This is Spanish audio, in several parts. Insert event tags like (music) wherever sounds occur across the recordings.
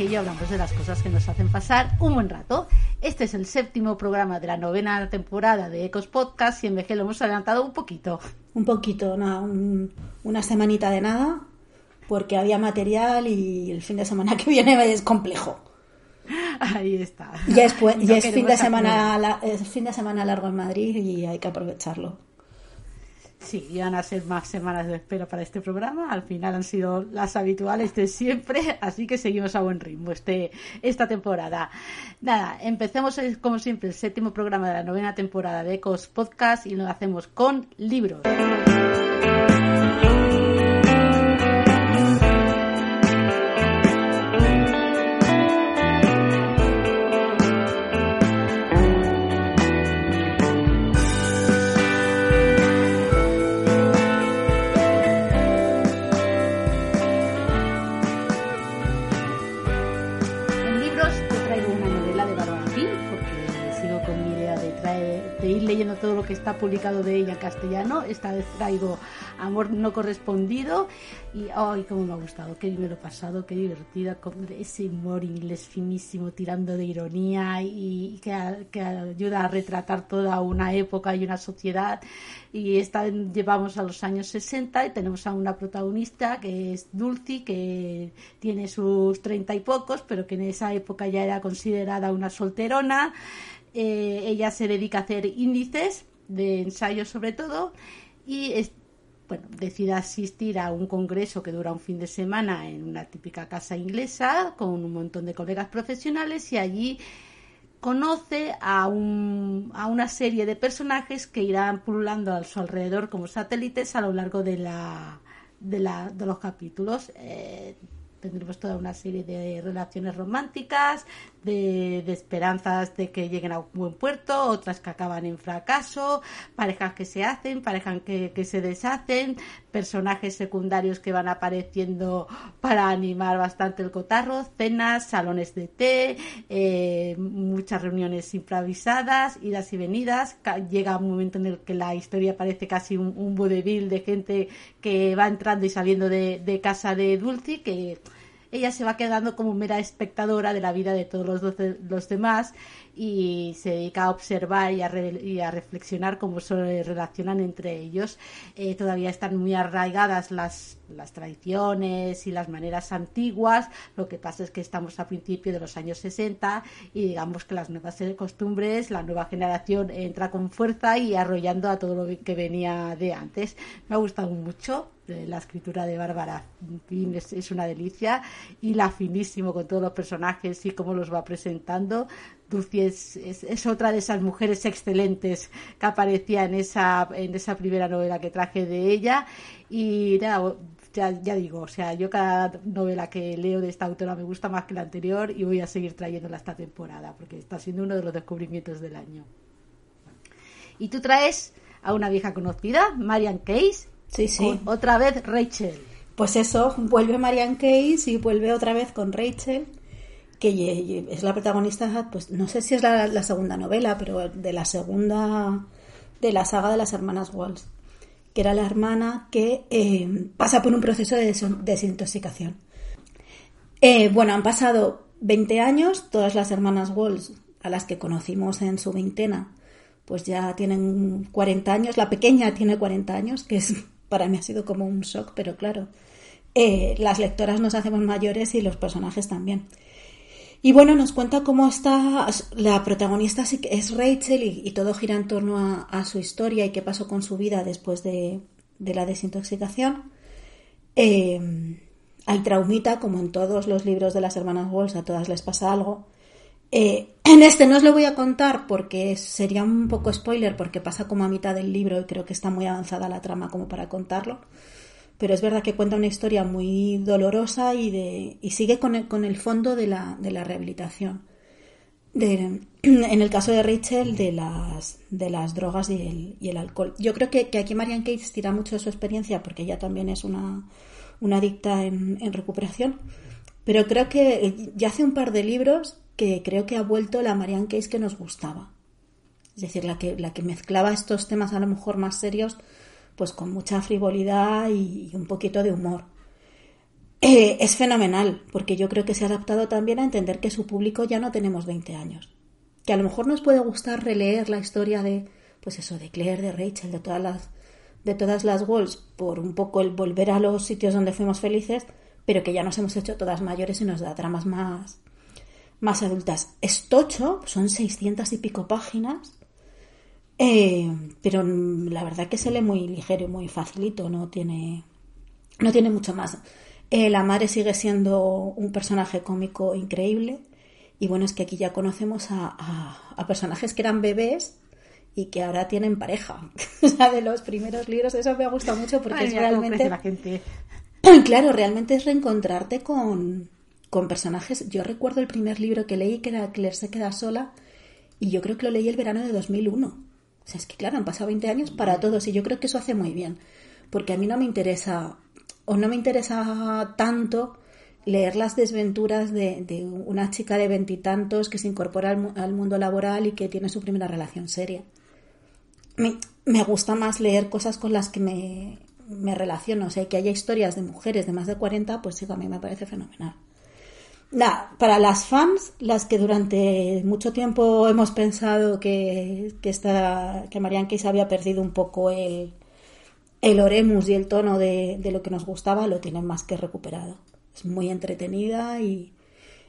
en que y hablamos de las cosas que nos hacen pasar un buen rato. Este es el séptimo programa de la novena temporada de Ecos Podcast y MG lo hemos adelantado un poquito. Un poquito, nada, una semanita de nada, porque había material y el fin de semana que viene es complejo. Ahí está. Ya es, ya es fin, de semana, es fin de semana largo en Madrid y hay que aprovecharlo. Sí, iban a ser más semanas de espera para este programa. Al final han sido las habituales de siempre, (laughs) así que seguimos a buen ritmo este, esta temporada. Nada, empecemos como siempre el séptimo programa de la novena temporada de Ecos Podcast y lo hacemos con libros. Está publicado de ella en castellano. Esta vez traigo Amor no correspondido y ay, cómo me ha gustado, qué bien me lo pasado, qué divertida, con ese humor inglés finísimo, tirando de ironía y, que, que, ayuda a retratar toda una época y una sociedad. Y esta llevamos a los años 60 y tenemos a una protagonista que es Dulcie, que tiene sus treinta y pocos, pero que en esa época ya era considerada una solterona. Eh, ella se dedica a hacer índices de ensayos sobre todo y bueno, decide asistir a un congreso que dura un fin de semana en una típica casa inglesa con un montón de colegas profesionales y allí conoce a, un, a una serie de personajes que irán pululando a su alrededor como satélites a lo largo de, la, de, la, de los capítulos. Eh, tendremos toda una serie de relaciones románticas, de, esperanzas de que lleguen a un buen puerto, otras que acaban en fracaso, parejas que se hacen, parejas que, se deshacen, personajes secundarios que van apareciendo para animar bastante el cotarro, cenas, salones de té, eh, muchas reuniones improvisadas, idas y venidas. Llega un momento en el que la historia parece casi un, un de gente que va entrando y saliendo de, de casa de Dulce, que ella se va quedando como mera espectadora de la vida de todos los, los demás y se dedica a observar y a, reflexionar cómo se relacionan entre ellos. Eh, todavía están muy arraigadas las, las tradiciones y las maneras antiguas, lo que pasa es que estamos a principios de los años 60 y digamos que las nuevas costumbres, la nueva generación entra con fuerza y arrollando a todo lo que venía de antes. Me ha gustado mucho eh, la escritura de Bárbara es, es, una delicia y la finísimo con todos los personajes y cómo los va presentando Dulce es, otra de esas mujeres excelentes que aparecía en esa, en esa primera novela que traje de ella. Y nada, ya, ya, digo, o sea, yo cada novela que leo de esta autora me gusta más que la anterior y voy a seguir trayéndola esta temporada porque está siendo uno de los descubrimientos del año. Y tú traes a una vieja conocida, Marian Case. Sí, sí. otra vez Rachel. Pues eso, vuelve Marian Case y vuelve otra vez con Rachel que es la protagonista, pues no sé si es la, segunda novela, pero de la segunda de la saga de las hermanas Walls, que era la hermana que eh, pasa por un proceso de desintoxicación. Eh, bueno, han pasado 20 años, todas las hermanas Walls a las que conocimos en su veintena, pues ya tienen 40 años, la pequeña tiene 40 años, que es, para mí ha sido como un shock, pero claro, eh, las lectoras nos hacemos mayores y los personajes también. Y bueno, nos cuenta cómo está la protagonista es Rachel y, todo gira en torno a, su historia y qué pasó con su vida después de, la desintoxicación. Eh, hay traumita, como en todos los libros de las hermanas Walls, a todas les pasa algo. Eh, en este no os lo voy a contar porque sería un poco spoiler porque pasa como a mitad del libro y creo que está muy avanzada la trama como para contarlo pero es verdad que cuenta una historia muy dolorosa y, de, y sigue con el, con el fondo de la, de la rehabilitación. De, (clears throat) en el caso de Rachel, de las, de las drogas y el, y el alcohol. Yo creo que, que, aquí Marian Cates tira mucho de su experiencia porque ella también es una, una adicta en, recuperación, pero creo que ya hace un par de libros que creo que ha vuelto la Marian Cates que nos gustaba. Es decir, la que, la que mezclaba estos temas a lo mejor más serios pues con mucha frivolidad y, un poquito de humor. Eh, es fenomenal, porque yo creo que se ha adaptado también a entender que su público ya no tenemos 20 años. Que a lo mejor nos puede gustar releer la historia de, pues eso, de Claire, de Rachel, de todas las, de todas las Walls, por un poco el volver a los sitios donde fuimos felices, pero que ya nos hemos hecho todas mayores y nos da dramas más, más adultas. Es tocho, son 600 y pico páginas, eh, pero la verdad que se lee muy ligero y muy facilito, no tiene, no tiene mucho más. Eh, la madre sigue siendo un personaje cómico increíble. Y bueno, es que aquí ya conocemos a, personajes que eran bebés y que ahora tienen pareja. (laughs) o sea, de los primeros libros, eso me ha gustado mucho porque es realmente. La gente. claro, realmente es reencontrarte con, con personajes. Yo recuerdo el primer libro que leí, que era Claire se queda sola, y yo creo que lo leí el verano de 2001. O sea, es que claro, han pasado 20 años para todos, y yo creo que eso hace muy bien. Porque a mí no me interesa o no me interesa tanto leer las desventuras de, una chica de veintitantos que se incorpora al, mundo laboral y que tiene su primera relación seria. Me, gusta más leer cosas con las que me, me, relaciono, o sea, que haya historias de mujeres de más de 40, pues sí, a mí me parece fenomenal. Nada, para las fans, las que durante mucho tiempo hemos pensado que, que, esta, que Marianne Case había perdido un poco el, el oremus y el tono de, lo que nos gustaba lo tienen más que recuperado. Es muy entretenida y,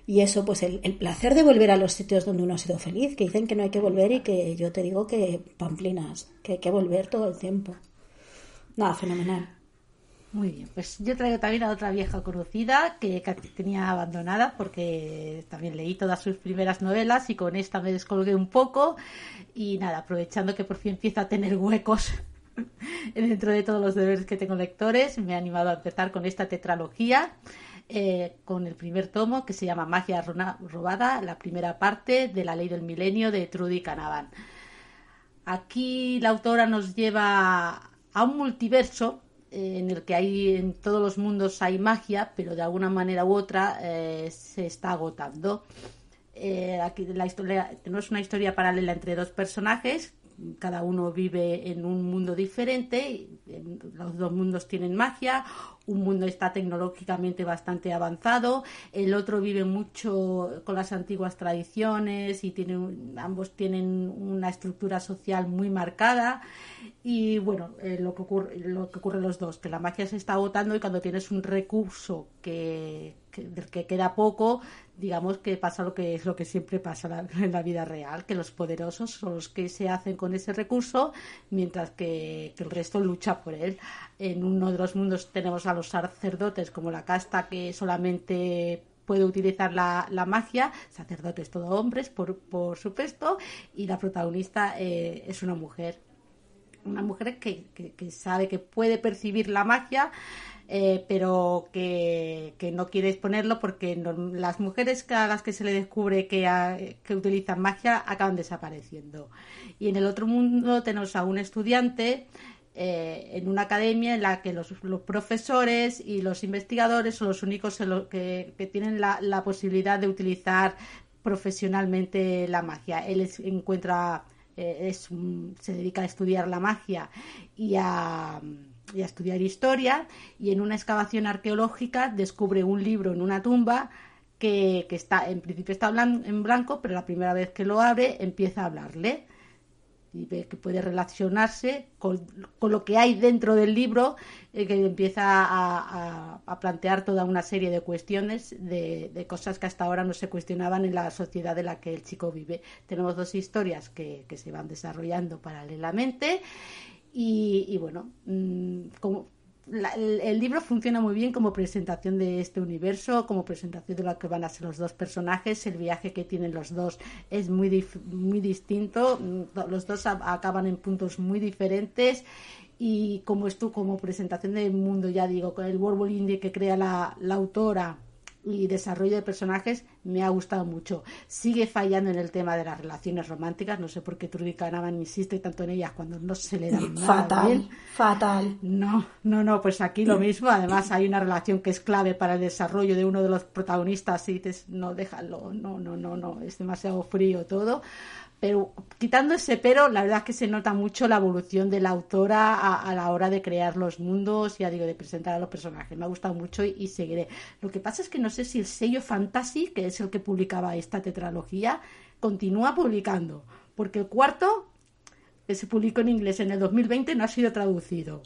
eso, pues el, placer de volver a los sitios donde uno ha sido feliz, que dicen que no hay que volver y que yo te digo que pamplinas, que hay que volver todo el tiempo. Nada, fenomenal. Muy bien, pues yo traigo también a otra vieja conocida que tenía abandonada porque también leí todas sus primeras novelas y con esta me descolgué un poco y nada, aprovechando que por fin empieza a tener huecos (laughs) dentro de todos los deberes que tengo lectores, me he animado a empezar con esta tetralogía, eh, con el primer tomo que se llama Magia Robada, la primera parte de la Ley del Milenio de Trudy Canavan. Aquí la autora nos lleva a un multiverso en el que hay en todos los mundos hay magia, pero de alguna manera u otra eh, se está agotando. aquí la historia es una historia paralela entre dos personajes cada uno vive en un mundo diferente, los dos mundos tienen magia, un mundo está tecnológicamente bastante avanzado, el otro vive mucho con las antiguas tradiciones y ambos tienen una estructura social muy marcada y bueno, eh, lo, que ocurre, lo que ocurre los dos, que la magia se está agotando y cuando tienes un recurso que, del que queda poco, digamos que pasa lo que es lo que siempre pasa (laughs) en la vida real, que los poderosos son los que se hacen con ese recurso, mientras que, el resto lucha por él. En uno de los mundos tenemos a los sacerdotes como la casta que solamente puede utilizar la, magia, sacerdotes todo hombres, por, por supuesto, y la protagonista eh, es una mujer una mujer que, sabe que puede percibir la magia, eh, pero que, no quiere exponerlo porque las mujeres a las que se le descubre que, que utilizan magia acaban desapareciendo. Y en el otro mundo tenemos a un estudiante eh, en una academia en la que los, profesores y los investigadores son los únicos que, tienen la, la, posibilidad de utilizar profesionalmente la magia. Él encuentra eh, es, se dedica a estudiar la magia y a, estudiar historia y en una excavación arqueológica descubre un libro en una tumba que, que está en principio está en blanco pero la primera vez que lo abre empieza a hablarle y ve que puede relacionarse con, lo que hay dentro del libro, eh, que empieza a, plantear toda una serie de cuestiones, de, cosas que hasta ahora no se cuestionaban en la sociedad en la que el chico vive. Tenemos dos historias que, se van desarrollando paralelamente y, y bueno, mm, como el, libro funciona muy bien como presentación de este universo, como presentación de lo que van a ser los dos personajes. El viaje que tienen los dos es muy, muy distinto. Los dos acaban en puntos muy diferentes. Y como esto, como presentación del mundo, ya digo, con el World Indie que crea la, la autora y desarrollo de personajes me ha gustado mucho. Sigue fallando en el tema de las relaciones románticas, no sé por qué Trudy Canavan insiste tanto en ellas cuando no se le da nada fatal, Fatal. No, no, no, pues aquí lo mismo. Además hay una relación que es clave para el desarrollo de uno de los protagonistas y dices, no, déjalo, no, no, no, no, es demasiado frío todo. Pero quitando ese pero, la verdad es que se nota mucho la evolución de la autora a, la hora de crear los mundos, ya digo, de presentar a los personajes. Me ha gustado mucho y, seguiré. Lo que pasa es que no sé si el sello Fantasy, que es el que publicaba esta tetralogía, continúa publicando, porque el cuarto, que se publicó en inglés en el 2020, no ha sido traducido.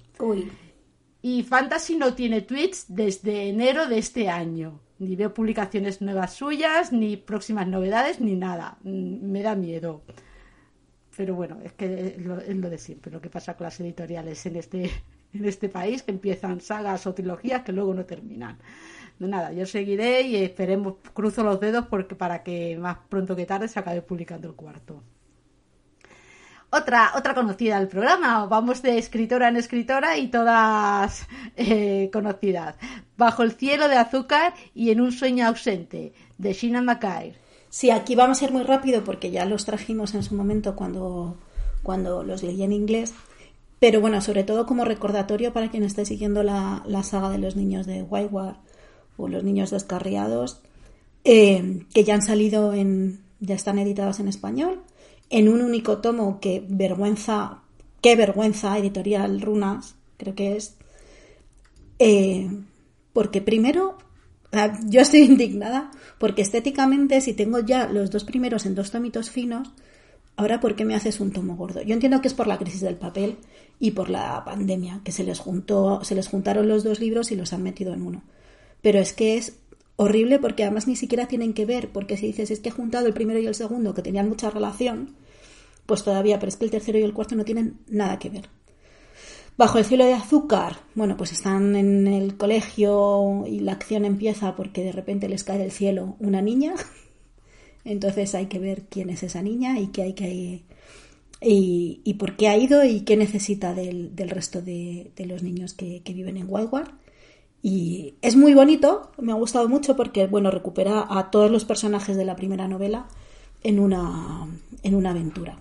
Y Fantasy no tiene tweets desde enero de este año ni veo publicaciones nuevas suyas, ni próximas novedades, ni nada. Mm, me da miedo. Pero bueno, es que es lo, de siempre, lo que pasa con las editoriales en este, (laughs) en este país, que empiezan sagas o trilogías que luego no terminan. Nada, yo seguiré y esperemos, cruzo los dedos porque para que más pronto que tarde se acabe publicando el cuarto otra, otra conocida del programa. Vamos de escritora en escritora y todas eh, conocidas. Bajo el cielo de azúcar y en un sueño ausente, de Sheena Mackay. Sí, aquí vamos a ir muy rápido porque ya los trajimos en su momento cuando, cuando los leí en inglés. Pero bueno, sobre todo como recordatorio para quien esté siguiendo la, saga de los niños de Whiteward o los niños descarriados, eh, que ya han salido en, ya están editados en español en un único tomo que vergüenza, qué vergüenza editorial Runas, creo que es, eh, porque primero yo estoy (laughs) indignada porque estéticamente si tengo ya los dos primeros en dos tomitos finos, ahora ¿por qué me haces un tomo gordo? Yo entiendo que es por la crisis del papel y por la pandemia, que se les juntó, se les juntaron los dos libros y los han metido en uno. Pero es que es horrible porque además ni siquiera tienen que ver, porque si dices es que he juntado el primero y el segundo que tenían mucha relación, pues todavía, pero es que el tercero y el cuarto no tienen nada que ver. Bajo el cielo de azúcar, bueno, pues están en el colegio y la acción empieza porque de repente les cae del cielo una niña. (laughs) Entonces hay que ver quién es esa niña y qué hay que y, y por qué ha ido y qué necesita del, resto de, los niños que, que viven en Wildward. Y es muy bonito, me ha gustado mucho porque, bueno, recupera a todos los personajes de la primera novela en una, en una aventura.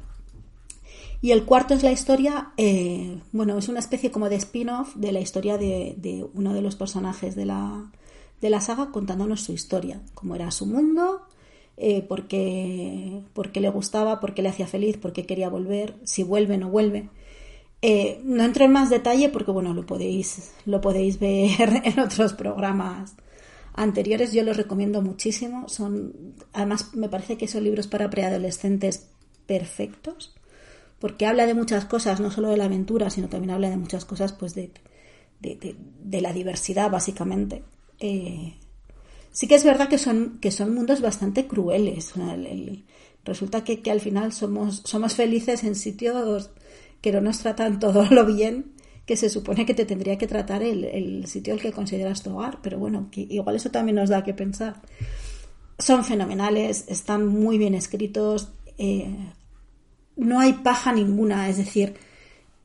Y el cuarto es la historia, eh, bueno, es una especie como de spin-off de la historia de, uno de los personajes de la, de la saga contándonos su historia, cómo era su mundo, eh, por, qué, le gustaba, por qué le hacía feliz, por qué quería volver, si vuelve o no vuelve. Eh, no entro en más detalle porque bueno, lo podéis, lo podéis ver (laughs) en otros programas anteriores. Yo los recomiendo muchísimo. Son, además, me parece que son libros para preadolescentes perfectos, porque habla de muchas cosas, no solo de la aventura, sino también habla de muchas cosas, pues de, de, la diversidad, básicamente. Eh, sí que es verdad que son, que son mundos bastante crueles. resulta que, que, al final somos, somos felices en sitios que no nos tratan todo (laughs) lo bien que se supone que te tendría que tratar el, sitio al que consideras tu hogar, pero bueno, igual eso también nos da que pensar. Son fenomenales, están muy bien escritos, eh, no hay paja ninguna, es decir,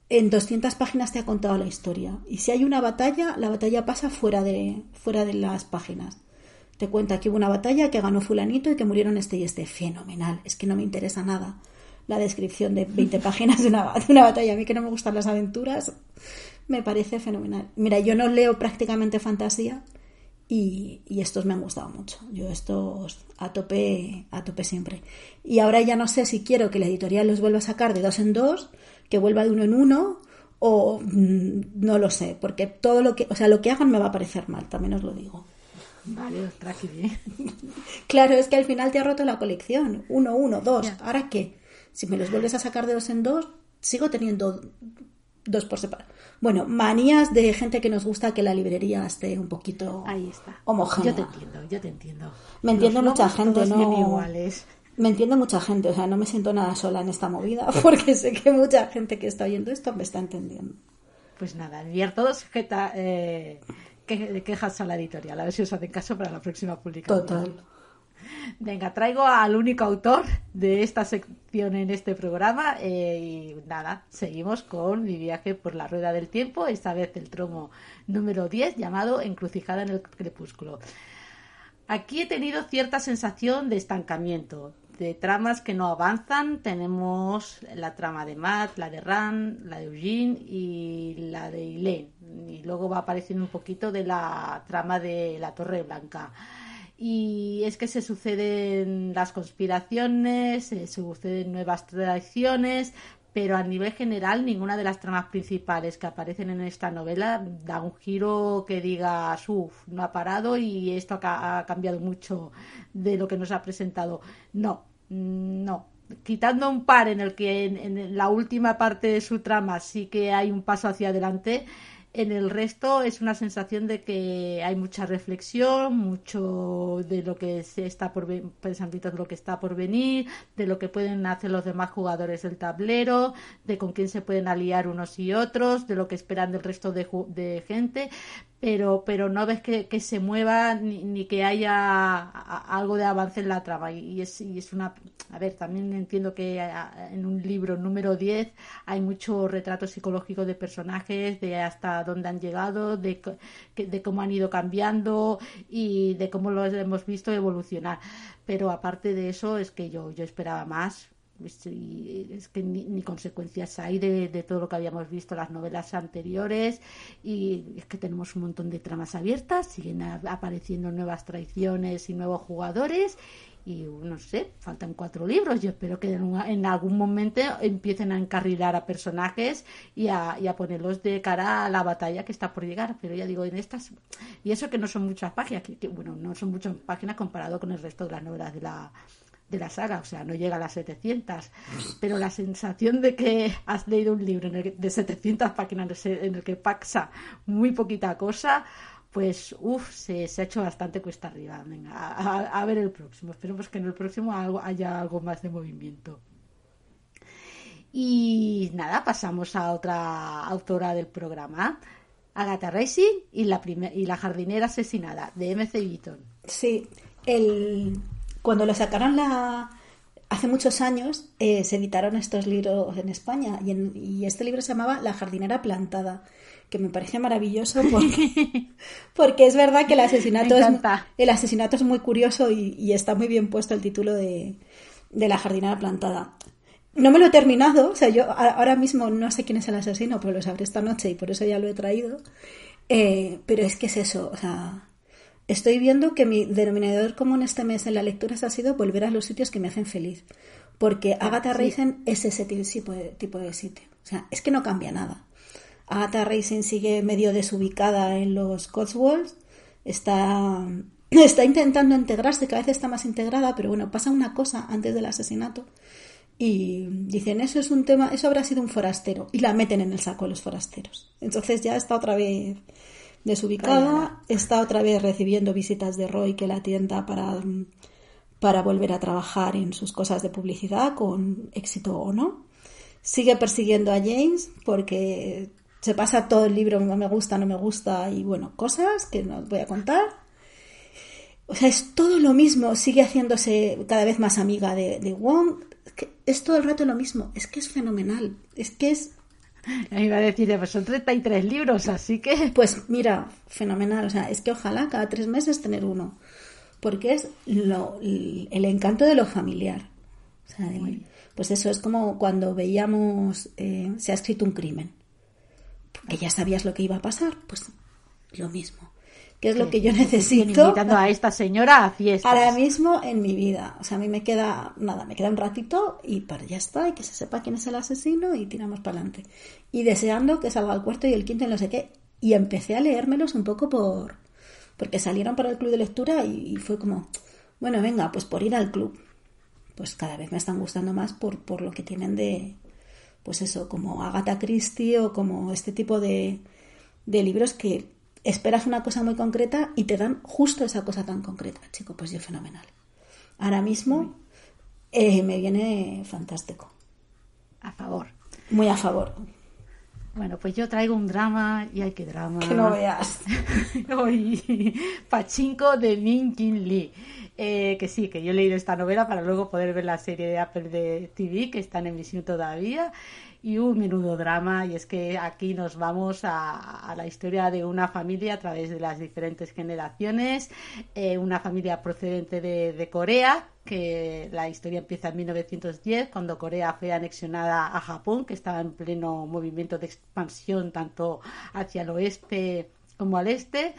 en 200 páginas te ha contado la historia. Y si hay una batalla, la batalla pasa fuera de, fuera de las páginas. Te cuenta que hubo una batalla, que ganó fulanito y que murieron este y este. Fenomenal, es que no me interesa nada la descripción de 20 (laughs) páginas de una, de una batalla. A mí que no me gustan las aventuras, me parece fenomenal. Mira, yo no leo prácticamente fantasía y, estos me han gustado mucho. Yo estos a tope, a tope siempre. Y ahora ya no sé si quiero que la editorial los vuelva a sacar de dos en dos, que vuelva de uno en uno, o mm, no lo sé, porque todo lo que, o sea, lo que hagan me va a parecer mal, también os lo digo. Vale, bien. (laughs) claro, es que al final te ha roto la colección. Uno, uno, dos. ¿Ahora qué? Si me los vuelves a sacar de dos en dos, sigo teniendo dos por separado. Bueno, manías de gente que nos gusta que la librería esté un poquito Ahí está. homogénea. Yo te entiendo, yo te entiendo. Me entiende mucha gente, ¿no? Iguales. Me entiende mucha gente, o sea, no me siento nada sola en esta movida (laughs) porque sé que mucha gente que está oyendo esto me está entendiendo. Pues nada, enviar todos eh, quejas a la editorial, a ver si os hacen caso para la próxima publicación. Total. Venga, traigo al único autor de esta sección en este programa eh, y nada, seguimos con mi viaje por la rueda del tiempo, esta vez el tromo número 10 llamado Encrucijada en el crepúsculo. Aquí he tenido cierta sensación de estancamiento, de tramas que no avanzan. Tenemos la trama de Matt, la de Ran, la de Eugene y la de Elaine. Y luego va apareciendo un poquito de la trama de la Torre Blanca. Y es que se suceden las conspiraciones, se suceden nuevas tradiciones, pero a nivel general ninguna de las tramas principales que aparecen en esta novela da un giro que diga, uff, no ha parado y esto ha, cambiado mucho de lo que nos ha presentado. No, no. Quitando un par en el que en la última parte de su trama sí que hay un paso hacia adelante, en el resto es una sensación de que hay mucha reflexión, mucho de lo que se está por de lo que está por venir, de lo que pueden hacer los demás jugadores del tablero, de con quién se pueden aliar unos y otros, de lo que esperan del resto de, de gente, pero, pero no ves que, que se mueva ni, ni, que haya algo de avance en la trama. Y, es, y es una. A ver, también entiendo que en un libro número 10 hay mucho retrato psicológico de personajes, de hasta dónde han llegado, de, de cómo han ido cambiando y de cómo los hemos visto evolucionar. Pero aparte de eso, es que yo, yo esperaba más es que ni, consecuencias hay de, todo lo que habíamos visto en las novelas anteriores y es que tenemos un montón de tramas abiertas, siguen apareciendo nuevas traiciones y nuevos jugadores y no sé, faltan cuatro libros. Yo espero que en, algún momento empiecen a encarrilar a personajes y a, y a, ponerlos de cara a la batalla que está por llegar. Pero ya digo, en estas, y eso que no son muchas páginas, que bueno, no son muchas páginas comparado con el resto de las novelas de la de la saga, o sea, no llega a las 700, pero la sensación de que has leído un libro de 700 páginas en el que pasa muy poquita cosa, pues uff, se, ha hecho bastante cuesta arriba. Venga, a, ver el próximo. Esperemos que en el próximo haya algo más de movimiento. Y nada, pasamos a otra autora del programa, Agatha Racing y la, y la jardinera asesinada, de M.C. Beaton. Sí, el, cuando lo sacaron la... hace muchos años, eh, se editaron estos libros en España y, este libro se llamaba La jardinera plantada, que me parece maravilloso porque, (laughs) porque es verdad que el asesinato, es, el asesinato es muy curioso y, está muy bien puesto el título de, La jardinera plantada. No me lo he terminado, o sea, yo ahora mismo no sé quién es el asesino, pero lo sabré esta noche y por eso ya lo he traído. Eh, pero es que es eso, o sea, Estoy viendo que mi denominador común este mes en la lectura ha sido volver a los sitios que me hacen feliz. Porque ah, Agatha Racing es ese tipo de, tipo de sitio. O sea, es que no cambia nada. Agatha Racing sigue medio desubicada en los Cotswolds. Está, (clears throat) está intentando integrarse, cada vez está más integrada, pero bueno, pasa una cosa antes del asesinato. Y dicen, eso es un tema, eso habrá sido un forastero. Y la meten en el saco los forasteros. Entonces ya está otra vez desubicada, está otra vez recibiendo visitas de Roy que la atienda para, para volver a trabajar en sus cosas de publicidad con éxito o no. Sigue persiguiendo a James porque se pasa todo el libro, no me gusta, no me gusta y bueno, cosas que no os voy a contar. O sea, es todo lo mismo, sigue haciéndose cada vez más amiga de, de Wong. es todo el rato lo mismo, es que es fenomenal, es que es me iba a decir, pues son 33 libros, así que... Pues mira, fenomenal. O sea, es que ojalá cada tres meses tener uno. Porque es lo, el encanto de lo familiar. O sea, pues eso es como cuando veíamos, eh, se ha escrito un crimen. Porque ya sabías lo que iba a pasar. Pues lo mismo que es lo que yo necesito. Invitando a esta señora a fiestas. Ahora mismo en mi vida. O sea, a mí me queda, nada, me queda un ratito y para ya está, y que se sepa quién es el asesino y tiramos para adelante. Y deseando que salga el cuarto y el quinto y no sé qué. Y empecé a leérmelos un poco por. porque salieron para el club de lectura y, fue como, bueno, venga, pues por ir al club. Pues cada vez me están gustando más por, por lo que tienen de. Pues eso, como Agatha Christie o como este tipo de, de libros que esperas una cosa muy concreta y te dan justo esa cosa tan concreta, chico, pues yo fenomenal. Ahora mismo eh, me viene fantástico. A favor. Muy a favor. Bueno, pues yo traigo un drama y hay que drama. Que no veas. (laughs) Hoy, Pachinko de Min Jin Lee. Eh, que sí, que yo he leído esta novela para luego poder ver la serie de Apple de TV, que está en emisión todavía y un menudo drama y es que aquí nos vamos a, la historia de una familia a través de las diferentes generaciones, eh, una familia procedente de, Corea, que la historia empieza en 1910 cuando Corea fue anexionada a Japón, que estaba en pleno movimiento de expansión tanto hacia el oeste como al este.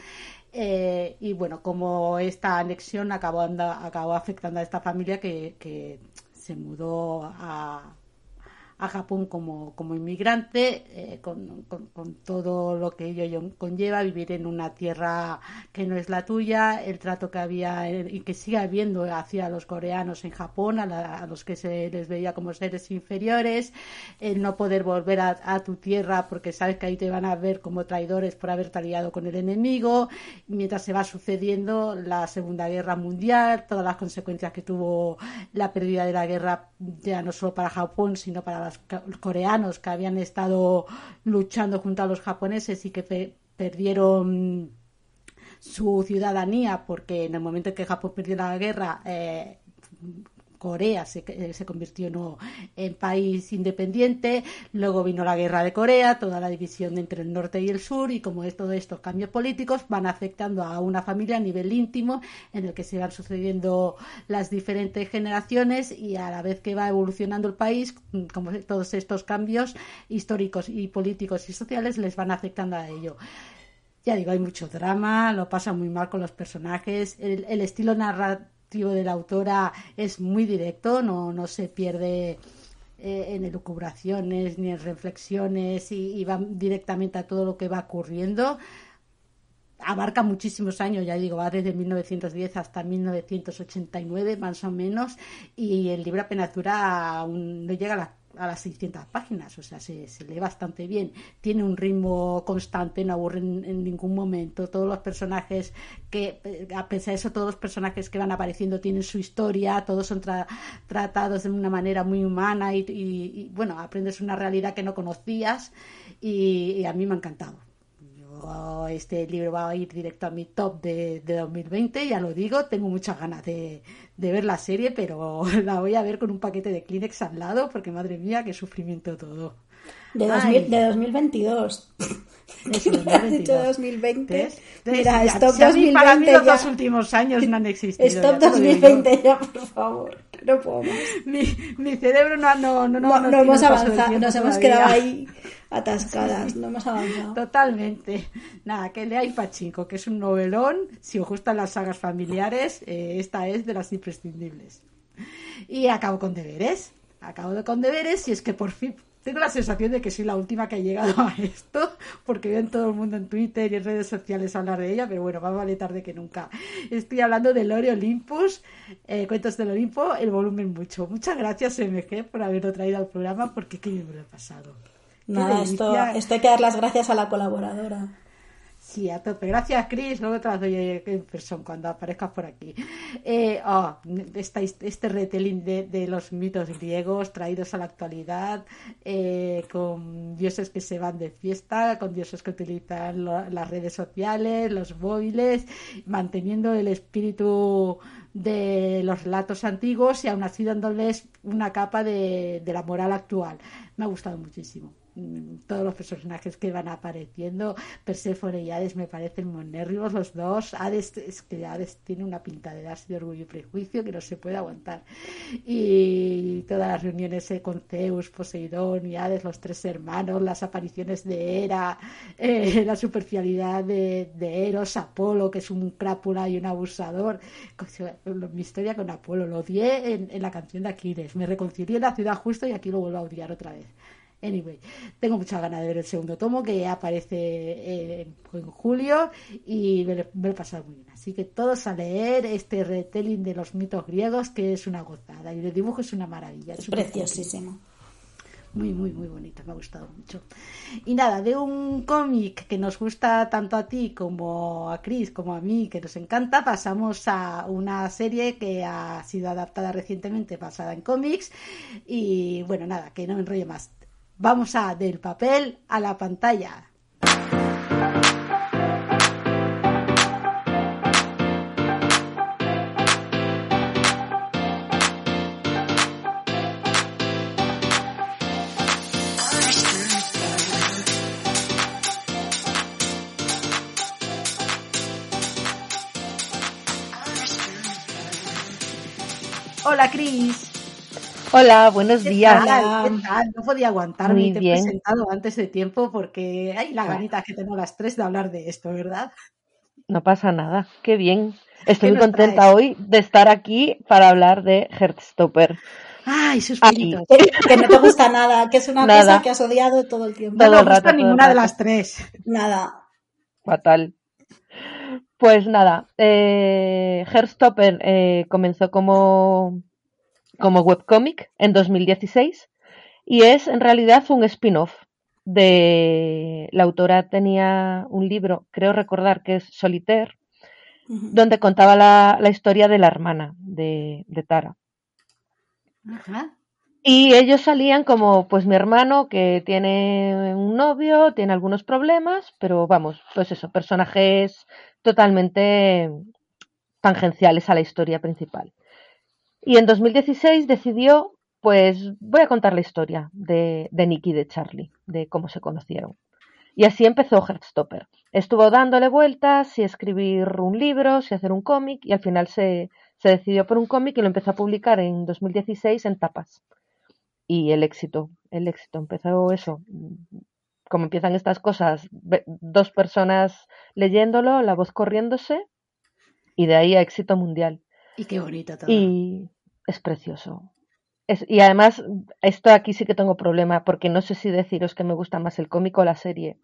Eh, y bueno, como esta anexión acabó, afectando a esta familia que se mudó a, a Japón como, como inmigrante, eh, con, con, todo lo que ello conlleva, vivir en una tierra que no es la tuya, el trato que había y que sigue habiendo hacia los coreanos en Japón, a, los que se les veía como seres inferiores, el no poder volver a, tu tierra porque sabes que ahí te van a ver como traidores por haberte aliado con el enemigo, mientras se va sucediendo la Segunda Guerra Mundial, todas las consecuencias que tuvo la pérdida de la guerra ya no solo para Japón, sino para los coreanos que habían estado luchando junto a los japoneses y que perdieron su ciudadanía porque en el momento en que Japón perdió la guerra eh, Corea se, eh, se convirtió no, en país independiente, luego vino la guerra de Corea, toda la división entre el norte y el sur y como es, todos estos cambios políticos van afectando a una familia a nivel íntimo en el que se van sucediendo las diferentes generaciones y a la vez que va evolucionando el país, como todos estos cambios históricos y políticos y sociales les van afectando a ello. Ya digo, hay mucho drama, lo pasa muy mal con los personajes, el, el estilo narrativo de la autora es muy directo, no, no se pierde eh, en elucubraciones ni en reflexiones y, va directamente a todo lo que va ocurriendo. Abarca muchísimos años, ya digo, va desde 1910 hasta 1989 más o menos y el libro apenas dura, no llega a la a las 600 páginas, o sea, se, lee bastante bien. Tiene un ritmo constante, no aburre en, ningún momento. Todos los personajes que, a pesar de eso, todos los personajes que van apareciendo tienen su historia, todos son tratados de una manera muy humana y, bueno, aprendes una realidad que no conocías y a mí me ha encantado este libro va a ir directo a mi top de, 2020, ya lo digo, tengo muchas ganas de, ver la serie, pero (laughs) la voy a ver con un paquete de Kleenex al lado, porque madre mía, qué sufrimiento todo. De, 2022. Eso, 2022. 2020. Mira, stop 2020 para mí los dos últimos años no han existido. Stop 2020 ya, por favor. No puedo más. (laughs) Mi, mi cerebro no, no, no, no, no, hemos avanzado, nos hemos quedado ahí (laughs) atascadas, no hemos avanzado. Totalmente. Nada, que leáis Pachinko, que es un novelón. Si os gustan las sagas familiares, eh, esta es de las imprescindibles. Y acabo con deberes. Acabo con deberes y es que por fin tengo la sensación de que soy la última que ha llegado a esto, porque veo en todo el mundo en Twitter y en redes sociales hablar de ella, pero bueno, más vale tarde que nunca. Estoy hablando de Lore Olympus, eh, Cuentos del Olimpo, el volumen mucho. Muchas gracias, MG, por haberlo traído al programa, porque qué bien me lo he pasado. Nada, esto, esto hay que dar las gracias a la colaboradora. Sí, a tope. Gracias, Chris. Luego te las doy en persona cuando aparezcas por aquí. Eh, oh, este retelling de, los mitos griegos traídos a la actualidad, eh, con dioses que se van de fiesta, con dioses que utilizan las redes sociales, los móviles, manteniendo el espíritu de los relatos antiguos y aún así dándoles una capa de la moral actual. Me ha gustado muchísimo. Mm, todos los personajes que van apareciendo, Persephone y Hades me parecen muy nervios los dos. Hades es que Hades tiene una pinta de darse de orgullo y prejuicio que no se puede aguantar. Y todas las reuniones eh, con Zeus, Poseidón y Hades, los tres hermanos, las apariciones de Hera, eh, la superficialidad de, Eros, Apolo, que es un crápula y un abusador. Mi historia con Apolo lo odié en, en la canción de Aquiles. Me reconcilié en la ciudad justo y aquí lo vuelvo a odiar otra vez. Anyway, tengo muchas ganas de ver el segundo tomo que aparece eh, en julio y me, lo he pasado muy bien. Así que todos a leer este retelling de los mitos griegos que es una gozada y el dibujo es una maravilla. Es preciosísimo. Muy, muy, muy bonito, me ha gustado mucho. Y nada, de un cómic que nos gusta tanto a ti como a Chris, como a mí, que nos encanta, pasamos a una serie que ha sido adaptada recientemente, basada en cómics. Y bueno, nada, que no me enrollo más Vamos a del papel a la pantalla. Hola Cris. Hola, buenos días. ¿Qué tal? No podía aguantarme y te he presentado antes de tiempo porque hay la ganita que tengo las tres de hablar de esto, ¿verdad? No pasa nada, qué bien. Estoy muy contenta hoy de estar aquí para hablar de Heartstopper. Ay, suspiritos. Que no te gusta nada, que es una (laughs) cosa que has odiado todo el tiempo. No me gusta ninguna de las tres. Nada. Fatal. Pues nada, eh, Heartstopper eh, comenzó como, como webcomic en 2016 y es en realidad un spin-off de la autora tenía un libro, creo recordar que es Solitaire, donde contaba la, historia de la hermana de, de Tara. Y ellos salían como, pues mi hermano que tiene un novio, tiene algunos problemas, pero vamos, pues eso, personajes totalmente tangenciales a la historia principal. Y en 2016 decidió, pues voy a contar la historia de, de Nicky y de Charlie, de cómo se conocieron. Y así empezó Heartstopper. Estuvo dándole vueltas, si escribir un libro, si hacer un cómic, y al final se, se decidió por un cómic y lo empezó a publicar en 2016 en tapas. Y el éxito, el éxito, empezó eso. Como empiezan estas cosas, dos personas leyéndolo, la voz corriéndose, y de ahí a éxito mundial. Y qué bonito todo. Y es precioso. y además, esto aquí sí que tengo problema, porque no sé si deciros que me gusta más el cómic o la serie.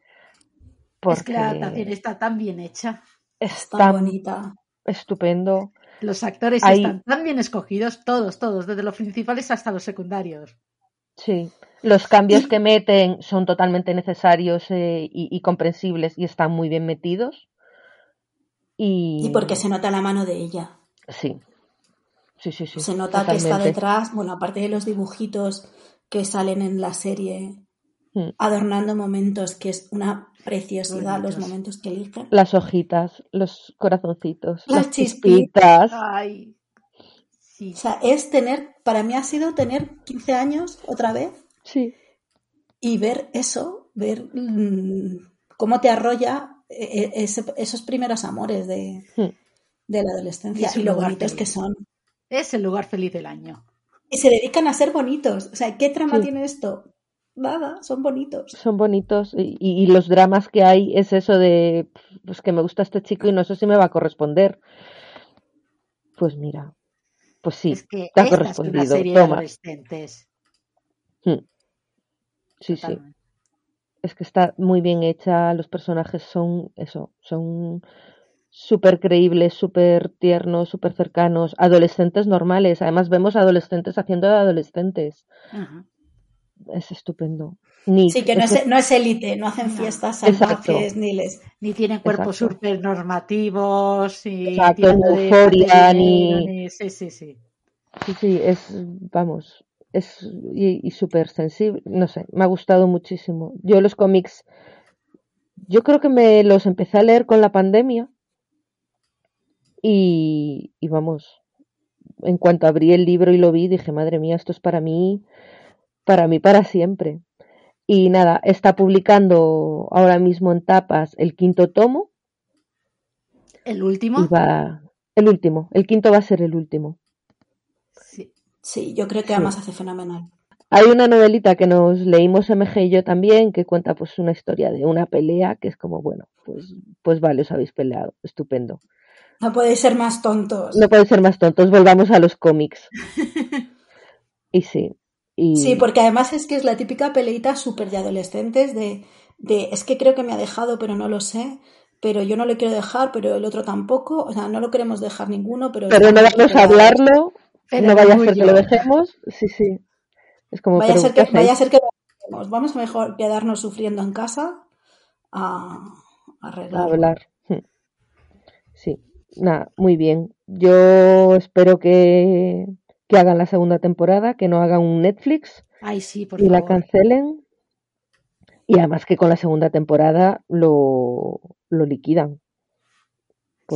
Es que la adaptación está tan bien hecha. Está tan bonita. Estupendo. Los actores están tan bien escogidos, todos, todos, desde los principales hasta los secundarios. Sí, los cambios que meten son totalmente necesarios eh, y, comprensibles y están muy bien metidos. Y... y porque se nota la mano de ella. Sí, sí, sí, sí. Se nota que está detrás, bueno, aparte de los dibujitos que salen en la serie, hmm. adornando momentos, que es una preciosidad los momentos que eligen. Las hojitas, los corazoncitos, las, chispitas. Ay. O sea, es tener, para mí ha sido tener 15 años otra vez. Sí. Y ver eso, ver mm, cómo te arrolla eh, eh, esos primeros amores de, hmm. de la adolescencia y, lo bonitos que son. Es el lugar feliz del año. Y se dedican a ser bonitos. O sea, ¿qué trama tiene esto? nada, son bonitos. Son bonitos y, los dramas que hay es eso de, pues que me gusta este chico y no sé si me va a corresponder. Pues mira, pues sí, te ha correspondido. Toma. Hmm. Sí, sí. Es que está muy bien hecha, los personajes son eso, son súper creíbles, súper tiernos, súper cercanos, adolescentes normales. Además vemos adolescentes haciendo de adolescentes es estupendo. sí, que no es, no es élite, no hacen fiestas salvajes, ni les... Ni tienen cuerpos súper normativos, y Exacto, euforia, ni... Sí, sí, sí. Sí, sí, es, vamos, es y, súper sensible, no sé, me ha gustado muchísimo. Yo los cómics, yo creo que me los empecé a leer con la pandemia y, y vamos, en cuanto abrí el libro y lo vi, dije, madre mía, esto es para mí para mí para siempre. Y nada, está publicando ahora mismo en tapas el quinto tomo. ¿El último? Va, el último, el quinto va a ser el último. Sí, sí yo creo que además hace fenomenal. Hay una novelita que nos leímos MG y yo también, que cuenta pues una historia de una pelea, que es como, bueno, pues, pues vale, os habéis peleado, estupendo. No podéis ser más tontos. No podéis ser más tontos, volvamos a los cómics. (laughs) y sí, Sí, porque además es que es la típica peleita súper de adolescentes de, de, es que creo que me ha dejado, pero no lo sé, pero yo no le quiero dejar, pero el otro tampoco, o sea, no lo queremos dejar ninguno, pero... Pero no vamos a hablarlo, no vaya a ser que lo dejemos, sí, sí. Es como, vaya, a ser que, vaya a ser que lo dejemos, vamos a mejor quedarnos sufriendo en casa a, arreglar. A hablar. Hmm. Sí, nada, muy bien. Yo espero que que hagan la segunda temporada, que no hagan un Netflix y la cancelen. Y además que con la segunda temporada lo, lo liquidan.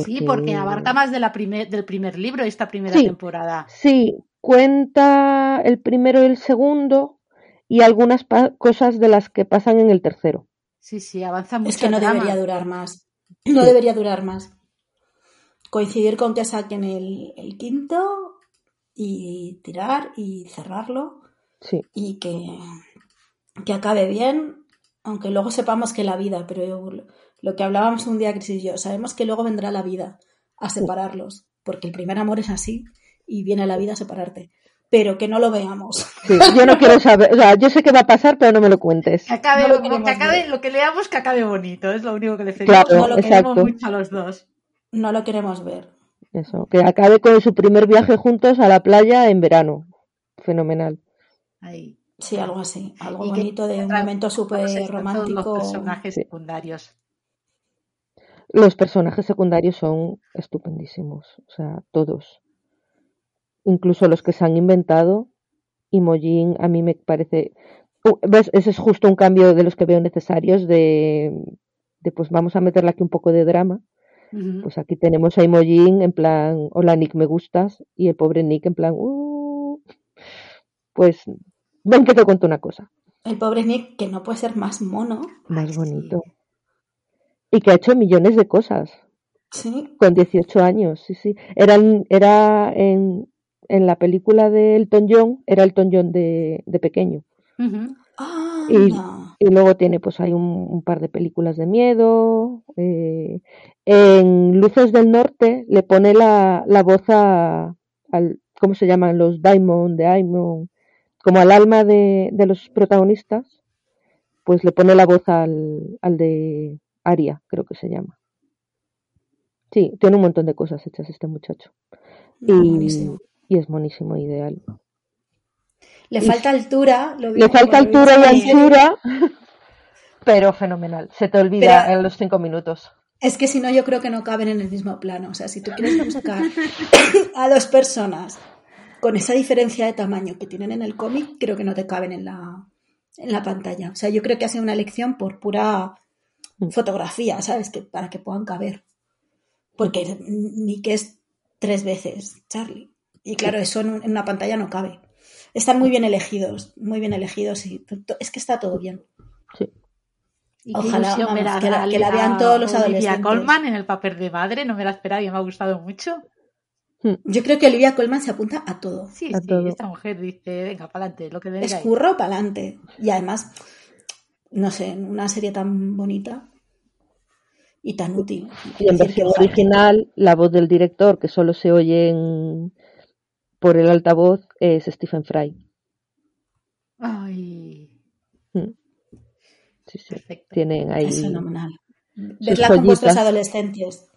Sí, porque abarca más de la primer, del primer libro esta primera temporada. Sí, cuenta el primero y el segundo y algunas cosas de las que pasan en el tercero. Sí, sí, avanza mucho. Es que (clears throat) no debería durar más. No debería durar más. Coincidir con que saquen el, el quinto y tirar y cerrarlo Sí, y que, que acabe bien, aunque luego sepamos que la vida, pero yo- lo que hablábamos un día, Cris y yo, sabemos que luego vendrá la vida a separarlos, porque el primer amor es así y viene la vida a separarte, pero que no lo veamos. sí. Yo no quiero saber, o sea, yo sé qué va a pasar, pero no me lo cuentes. Que acabe, No lo que acabe lo que leamos, que acabe bonito. Es lo único que le pedimos. Claro, no lo queremos exacto. mucho a los dos. No lo queremos ver. Eso, que acabe con su primer viaje juntos a la playa en verano. Fenomenal. Ahí. Sí, algo así, algo Y que bonito de un momento súper romántico. Todos los personajes Sí. secundarios. Los personajes secundarios son estupendísimos, o sea, todos. Incluso los que se han inventado. Imogen a mí me parece... ¿Ves? Ese es justo un cambio de los que veo necesarios de, de pues vamos a meterle aquí un poco de drama. Pues aquí tenemos a Imogen en plan, hola Nick, me gustas, y el pobre Nick en plan, "Uh". pues ven que te cuento una cosa, El pobre Nick, que no puede ser más mono, más sí. bonito, y que ha hecho millones de cosas sí, con 18 años, sí, sí, era, en- era en, en la película de Elton John, era Elton John de, de pequeño. Y-. y luego tiene pues hay un, un par de películas de miedo, eh, en Luces del Norte le pone la, la voz a, al, ¿cómo se llaman? Los Diamond, Diamond, como al alma de, de los protagonistas, pues le pone la voz al, al de Aria, creo que se llama. Sí, tiene un montón de cosas hechas este muchacho. No, Y, y es monísimo, ideal. Le falta altura, lo Le falta altura y anchura, pero fenomenal. Se te olvida Pero- en los cinco minutos. Es que si no, yo creo que no caben en el mismo plano. O sea, si tú quieres sacar (coughs) a dos personas con esa diferencia de tamaño que tienen en el cómic, creo que no te caben en la, en la pantalla. O sea, yo creo que ha sido una elección por pura Mm. fotografía, ¿sabes? Que, para que puedan caber. Porque Nick es tres veces Charlie. Y claro, eso en una pantalla no cabe. Están muy bien elegidos, muy bien elegidos y es que está todo bien. Sí. Y Ojalá, vamos, que la- a- que la vean todos los Olivia adolescentes. Colman en el papel de madre, no me la esperaba y me ha gustado mucho. Yo creo que Olivia Colman se apunta a todo. Sí, A sí, todo. esta mujer dice, venga, para adelante, lo que me Es digáis. curro para adelante. Y además, no sé, en una serie tan bonita y tan útil. Y en versión original, la voz del director, que solo se oye en- por el altavoz, es Stephen Fry. Ay, Mm. Sí, sí. perfecto. Tienen ahí. Es fenomenal. Verla con vuestros adolescentes.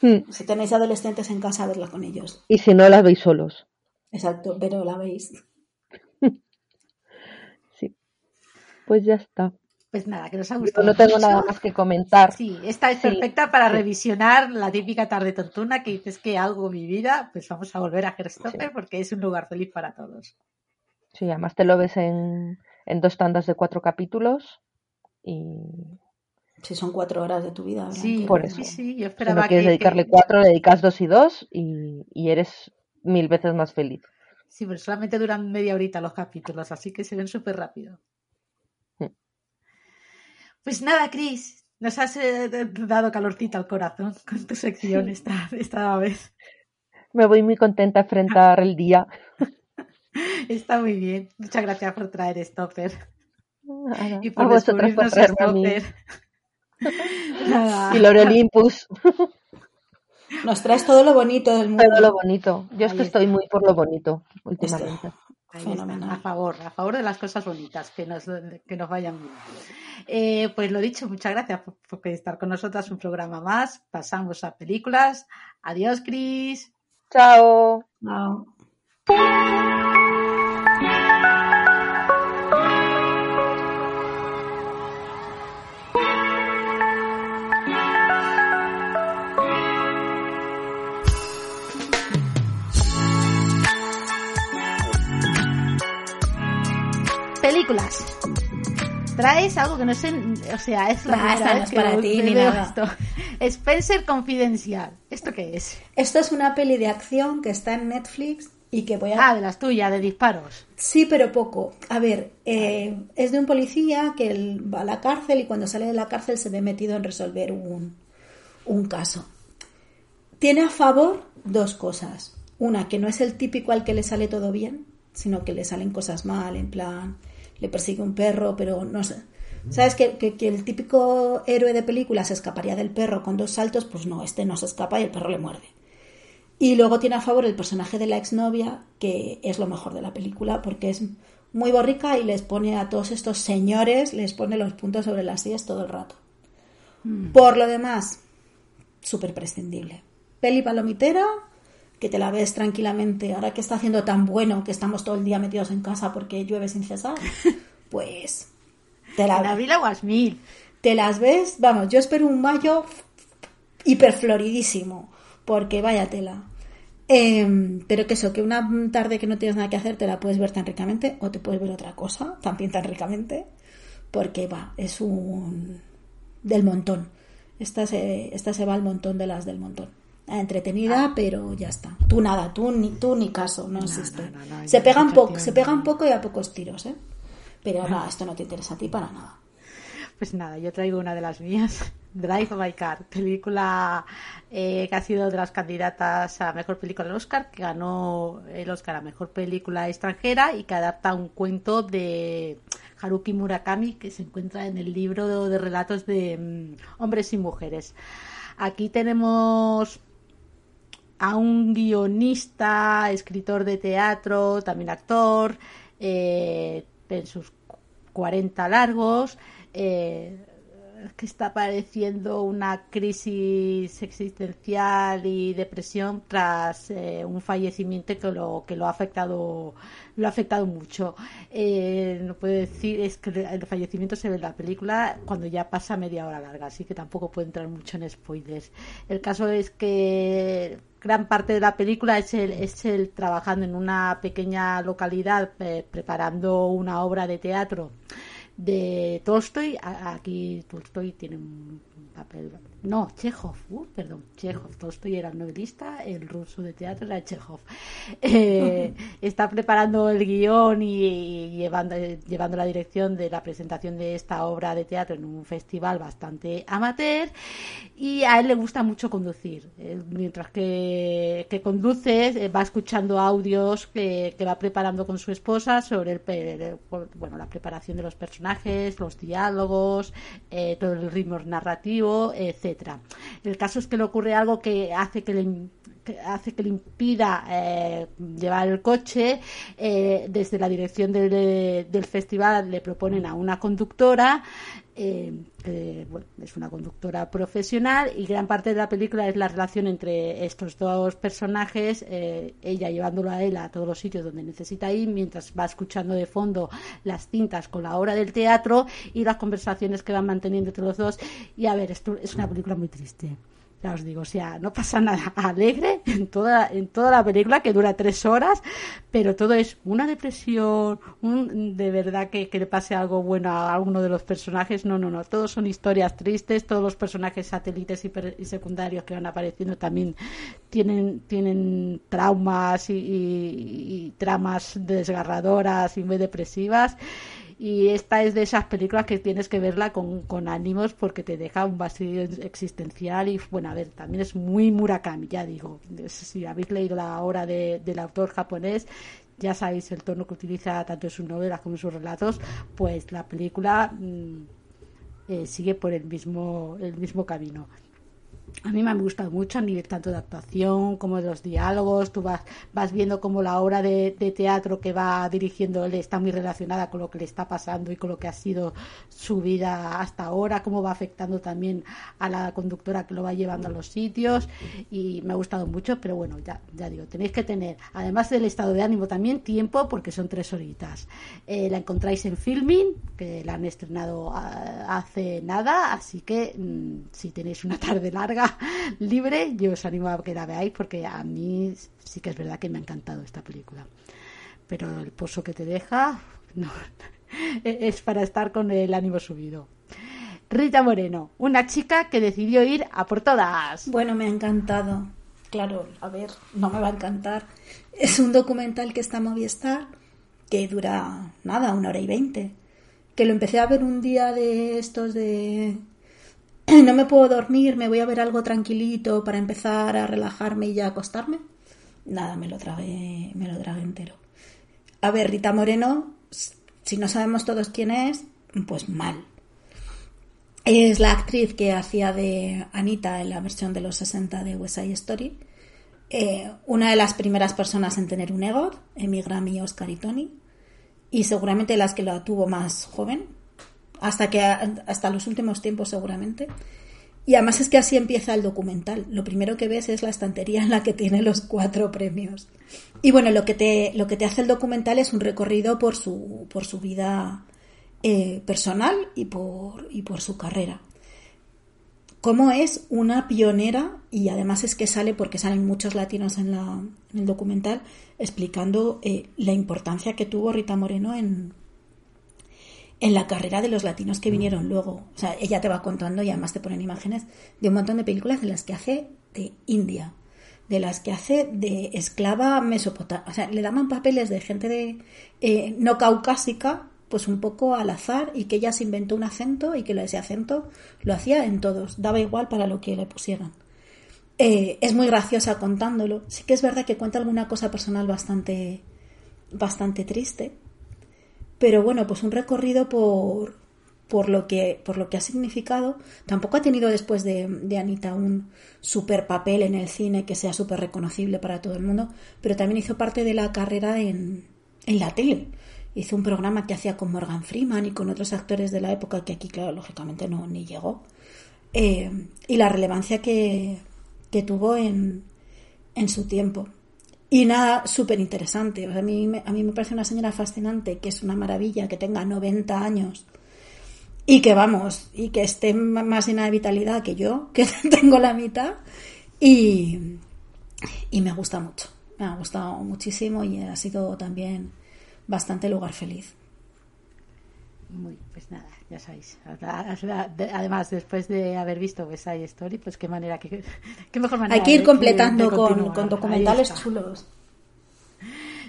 Mm. Si tenéis adolescentes en casa, verla con ellos. Y si no, las veis solos. Exacto, pero la veis. (laughs) Sí. Pues ya está. Pues nada, que nos ha Yo gustado. no tengo mucho. nada más que comentar. Sí, esta es Sí, perfecta para sí. revisionar la típica tarde tontuna que dices que algo mi vida, pues vamos a volver a Gerstopper porque es un lugar feliz para todos. Sí, además te lo ves en, en dos tandas de cuatro capítulos. Y Si son cuatro horas de tu vida. ¿verdad? Sí, Por eso. sí, sí, yo si esperaba no quieres que, dedicarle que- cuatro, le dedicas dos y dos y, y eres mil veces más feliz. Sí, pero solamente duran media horita los capítulos, así que se ven súper rápido. Pues nada, Chris, nos has eh, dado calorcita al corazón (laughs) con tu sección esta, esta vez. Me voy muy contenta a enfrentar el día. (laughs) Está muy bien. Muchas gracias por traer Stopper Nada, y a por a mí. Stopper. (laughs) Nada. Y Lore Olympus, Nos traes todo lo bonito del mundo. todo lo bonito. Yo es que estoy muy por lo bonito últimamente. Ahí Fenomenal. a favor, a favor de las cosas bonitas, que nos, que nos vayan bien. Eh, pues lo dicho, muchas gracias por, por estar con nosotras un programa más. Pasamos a películas. Adiós, Cris. Chao. No. Películas. Traes algo que no sé, o sea, es la Bah, primera esta no vez es para ti que ni veo nada. esto. Spencer Confidencial. ¿Esto qué es? Esto es una peli de acción que está en Netflix y que voy a... Ah, de las tuyas, de disparos. Sí, pero poco. A ver, eh, es de un policía que él va a la cárcel y cuando sale de la cárcel se ve metido en resolver un, un caso. Tiene a favor dos cosas. Una, que no es el típico al que le sale todo bien, sino que le salen cosas mal, en plan, le persigue un perro, pero no sé. ¿Sabes que, que, el típico héroe de película se escaparía del perro con dos saltos? Pues no, este no se escapa y el perro le muerde. Y luego tiene a favor el personaje de la exnovia, que es lo mejor de la película, porque es muy borrica y les pone a todos estos señores, les pone los puntos sobre las sillas todo el rato. Mm. Por lo demás, súper prescindible. Peli palomitera, que te la ves tranquilamente, ahora que está haciendo tan bueno que estamos todo el día metidos en casa porque llueve sin cesar, (laughs) pues te la, la mil. Te las ves, vamos, yo espero un mayo hiperfloridísimo, porque vaya tela. Em, pero que eso, que una tarde que no tienes nada que hacer te la puedes ver tan ricamente o te puedes ver otra cosa también tan ricamente, porque va, es un del montón. Esta se, esta se va al montón de las del montón entretenida, ah. pero ya está. Tú nada, tú ni, tú ni caso, no, existe. se pega un poco, se pega un poco y a pocos tiros, ¿eh? Pero no, esto no te interesa a ti para nada. Pues nada, yo traigo una de las mías, (laughs) Drive My Car, película eh, que ha sido de las candidatas a mejor película del Oscar, que ganó el Oscar a mejor película extranjera y que adapta un cuento de Haruki Murakami que se encuentra en el libro de relatos de mm, hombres y mujeres. Aquí tenemos a un guionista, escritor de teatro, también actor, eh, en sus 40 largos, eh, que está padeciendo una crisis existencial y depresión tras eh, un fallecimiento que lo que lo ha afectado lo ha afectado mucho. Eh, no puedo decir es que el fallecimiento se ve en la película cuando ya pasa media hora larga así que tampoco puedo entrar mucho en spoilers. El caso es que gran parte de la película es él, es él trabajando en una pequeña localidad eh, preparando una obra de teatro de Tolstoy. Aquí Tolstoy tiene un No, Chekhov, uh, perdón, Chekhov. Tolstoy era el novelista, el ruso de teatro era Chekhov. Eh, está preparando el guion y, llevando, llevando la dirección de la presentación de esta obra de teatro en un festival bastante amateur. Y a él le gusta mucho conducir. mientras que, que conduce, eh, va escuchando audios que, que, va preparando con su esposa sobre el, bueno, la preparación de los personajes, los diálogos, eh, todo el ritmo narrativo, etcétera. El caso es que le ocurre algo que hace que le hace que le impida eh, llevar el coche. Eh, desde la dirección del, del, festival le proponen a una conductora eh, que es una conductora profesional y gran parte de la película es la relación entre estos dos personajes, eh, ella llevándolo a él a todos los sitios donde necesita ir, mientras va escuchando de fondo las cintas con la obra del teatro y las conversaciones que van manteniendo entre los dos. Y a ver, es una película muy triste ya os digo, o sea, no pasa nada (laughs) alegre en toda, en toda la película que dura tres horas, pero todo es una depresión, un, de verdad que, que le pase algo bueno a alguno de los personajes, no, no, no, todos son historias tristes, todos los personajes satélites y, secundarios que van apareciendo también tienen, tienen traumas y, y tramas desgarradoras y muy depresivas y esta es de esas películas que tienes que verla con, con ánimos porque te deja un vacío existencial y bueno, a ver, también es muy Murakami, ya digo, si habéis leído la obra de, del autor japonés, ya sabéis el tono que utiliza tanto en sus novelas como en sus relatos, pues la película mm, eh, sigue por el mismo, el mismo camino a mí me ha gustado mucho a nivel tanto de actuación como de los diálogos. Tú vas, vas viendo cómo la obra de, teatro que va dirigiendo él está muy relacionada con lo que le está pasando y con lo que ha sido su vida hasta ahora, cómo va afectando también a la conductora que lo va llevando a los sitios. Y me ha gustado mucho, pero bueno, ya, ya digo, tenéis que tener, además del estado de ánimo, también tiempo porque son tres horitas. Eh, la encontráis en Filming, que la han estrenado ah, hace nada, así que mm, si tenéis una tarde larga, libre, yo os animo a que la veáis porque a mí sí que es verdad que me ha encantado esta película. Pero el pozo que te deja (laughs) es para estar con el ánimo subido. Rita Moreno, una chica que decidió ir a por todas. Bueno, me ha encantado. Claro, a ver, no me va a encantar. Es un documental que está en Movistar, que dura nada, una hora y veinte. Que lo empecé a ver un día de estos de (clears throat) no me puedo dormir, me voy a ver algo tranquilito para empezar a relajarme y ya acostarme. nada, me lo tragué, me lo tragué entero. A ver, Rita Moreno, si no sabemos todos quién es, pues mal. Es la actriz que hacía de Anita en la versión de los 60 de West Side Story. Eh, una de las primeras personas en tener un EGOT, Emmy Grammy, Oscar y Tony. Y seguramente las que lo tuvo más joven, hasta, que, hasta los últimos tiempos seguramente. Y además es que así empieza el documental. Lo primero que ves es la estantería en la que tiene los cuatro premios. Y bueno, lo que te, lo que te hace el documental es un recorrido por su, por su vida eh, personal y por, y por su carrera. Cómo es una pionera, y además es que sale porque salen muchos latinos en, la, en el documental, explicando eh, la importancia que tuvo Rita Moreno en, en la carrera de los latinos que vinieron luego. O sea, ella te va contando y además te ponen imágenes de un montón de películas de las que hace de India, de las que hace de esclava mesopotámica. O sea, le daban papeles de gente de eh, no caucásica, pues un poco al azar y que ella se inventó un acento y que ese acento lo hacía en todos, daba igual para lo que le pusieran. Eh, es muy graciosa contándolo. Sí que es verdad que cuenta alguna cosa personal bastante, bastante triste, pero bueno, pues un recorrido por, por lo que por lo que ha significado. Tampoco ha tenido después de, de Anita un super papel en el cine que sea súper reconocible para todo el mundo, pero también hizo parte de la carrera en, en la tele. Hizo un programa que hacía con Morgan Freeman y con otros actores de la época que aquí, claro, lógicamente no ni llegó. Eh, y la relevancia que, que tuvo en, en su tiempo. Y nada, súper interesante. a, mí, a mí me parece una señora fascinante, que es una maravilla, que tenga 90 años y que vamos, y que esté más llena de vitalidad que yo, (laughs) que tengo la mitad. Y, y me gusta mucho. Me ha gustado muchísimo y ha sido también bastante lugar feliz. Muy, pues nada, ya sabéis. Además, después de haber visto West Side Story, pues qué manera, qué, qué mejor manera. Hay que ir completando con, con, documentales chulos.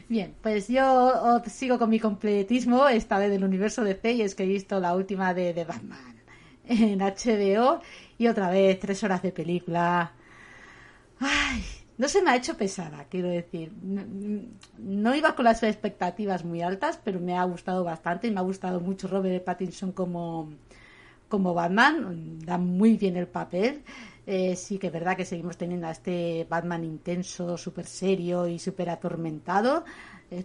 Bien, pues yo sigo con mi completismo, esta vez del universo de C, y es que he visto la última de, de Batman en HBO y otra vez tres horas de película. Ay, no se me ha hecho pesada, quiero decir. No, iba con las expectativas muy altas, pero me ha gustado bastante y me ha gustado mucho Robert Pattinson como, como Batman. Da muy bien el papel. Eh, sí que es verdad que seguimos teniendo a este Batman intenso, súper serio y súper atormentado.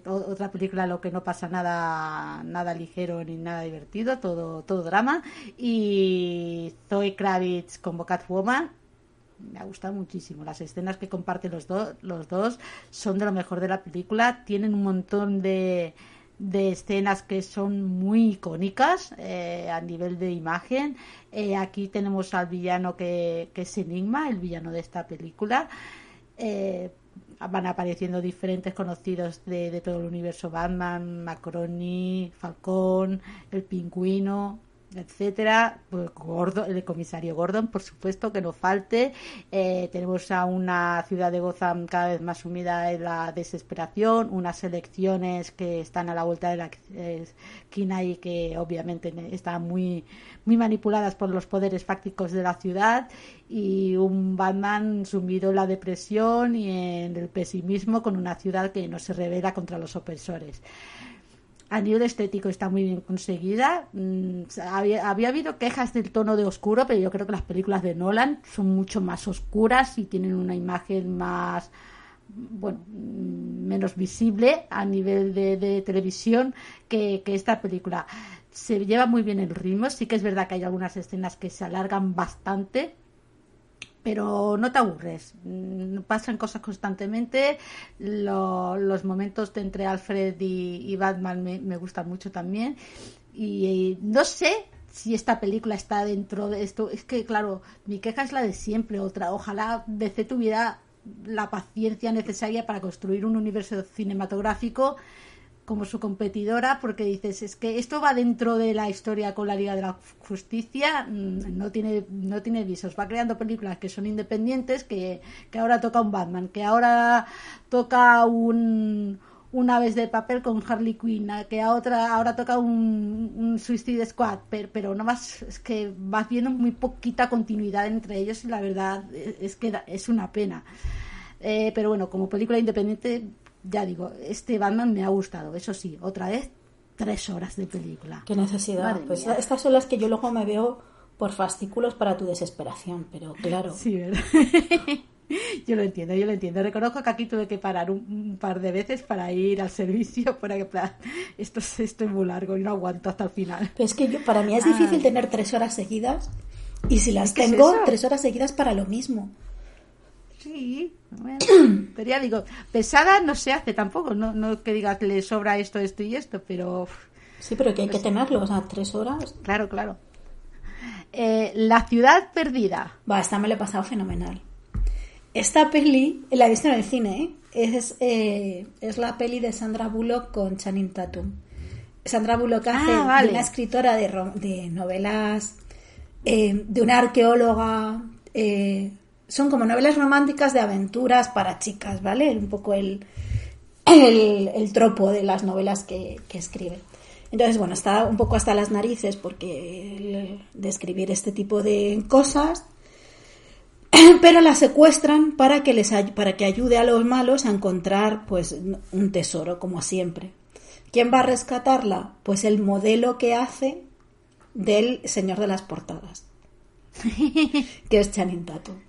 otra película en lo que no pasa nada nada ligero ni nada divertido, todo, todo drama. Y Zoe Kravitz como Catwoman me ha gustado muchísimo. Las escenas que comparten los, dos los dos son de lo mejor de la película. Tienen un montón de, de escenas que son muy icónicas eh, a nivel de imagen. Eh, aquí tenemos al villano que, que, es Enigma, el villano de esta película. Eh, van apareciendo diferentes conocidos de, de, todo el universo Batman, Macroni, Falcón, el pingüino, etcétera, pues el comisario Gordon, por supuesto, que no falte. Eh, tenemos a una ciudad de Gotham cada vez más sumida en la desesperación, unas elecciones que están a la vuelta de la esquina y que obviamente están muy, muy manipuladas por los poderes fácticos de la ciudad y un Batman sumido en la depresión y en el pesimismo con una ciudad que no se revela contra los opresores a nivel estético está muy bien conseguida. Mm, había, habido quejas del tono de oscuro, pero yo creo que las películas de Nolan son mucho más oscuras y tienen una imagen más, bueno, mm, menos visible a nivel de, televisión que, que, esta película. Se lleva muy bien el ritmo, sí que es verdad que hay algunas escenas que se alargan bastante, pero no te aburres. Mm, pasan cosas constantemente. los momentos de entre Alfred y, Batman me, gustan mucho también. Y, no sé si esta película está dentro de esto. Es que, claro, mi queja es la de siempre. Otra, ojalá DC tuviera la paciencia necesaria para construir un universo cinematográfico como su competidora porque dices es que esto va dentro de la historia con la Liga de la Justicia mm, no tiene no tiene visos va creando películas que son independientes que, que ahora toca un Batman que ahora toca un una vez de papel con Harley Quinn, que otra ahora toca un, un Suicide Squad, pero, pero no más es que vas viendo muy poquita continuidad entre ellos y la verdad es que es una pena. Eh, pero bueno, como película independiente, ya digo, este Batman me ha gustado. Eso sí, otra vez, tres horas de película. Qué necesidad. Madre Pues mía. estas son las que yo luego me veo por fascículos para tu desesperación, pero claro. Sí, ¿verdad? (laughs) yo lo entiendo, yo lo entiendo. Reconozco que aquí tuve que parar un, un par de veces para ir al servicio, (laughs) para que, esto, es- esto es muy largo y no aguanto hasta el final. Pero es que yo, para mí es Ay. difícil tener tres horas seguidas y si las ¿Qué es tengo, tres horas seguidas para lo mismo. Sí, bueno, pero ya digo, pesada no se hace tampoco, no, no que digas le sobra esto, esto y esto, pero Sí, pero que hay Pues que tenerlo, o sea, tres horas. claro, claro. Eh, la ciudad perdida. Va, esta me lo he pasado fenomenal. Esta peli, la he visto en el cine, ¿eh? es, eh, es la peli de Sandra Bullock con Channing Tatum. Sandra Bullock hace Ah, de vale. una escritora de, de novelas, eh, de una arqueóloga. Son como novelas románticas de aventuras para chicas, ¿vale? Un poco el, el, el tropo de las novelas que, que escribe. Entonces, bueno, está un poco hasta las narices porque de escribir este tipo de cosas, (clears throat) pero la secuestran para que les para que ayude a los malos a encontrar pues un tesoro como siempre. ¿Quién va a rescatarla? Pues el modelo que hace del señor de las portadas, (laughs) que es Channing Tatum.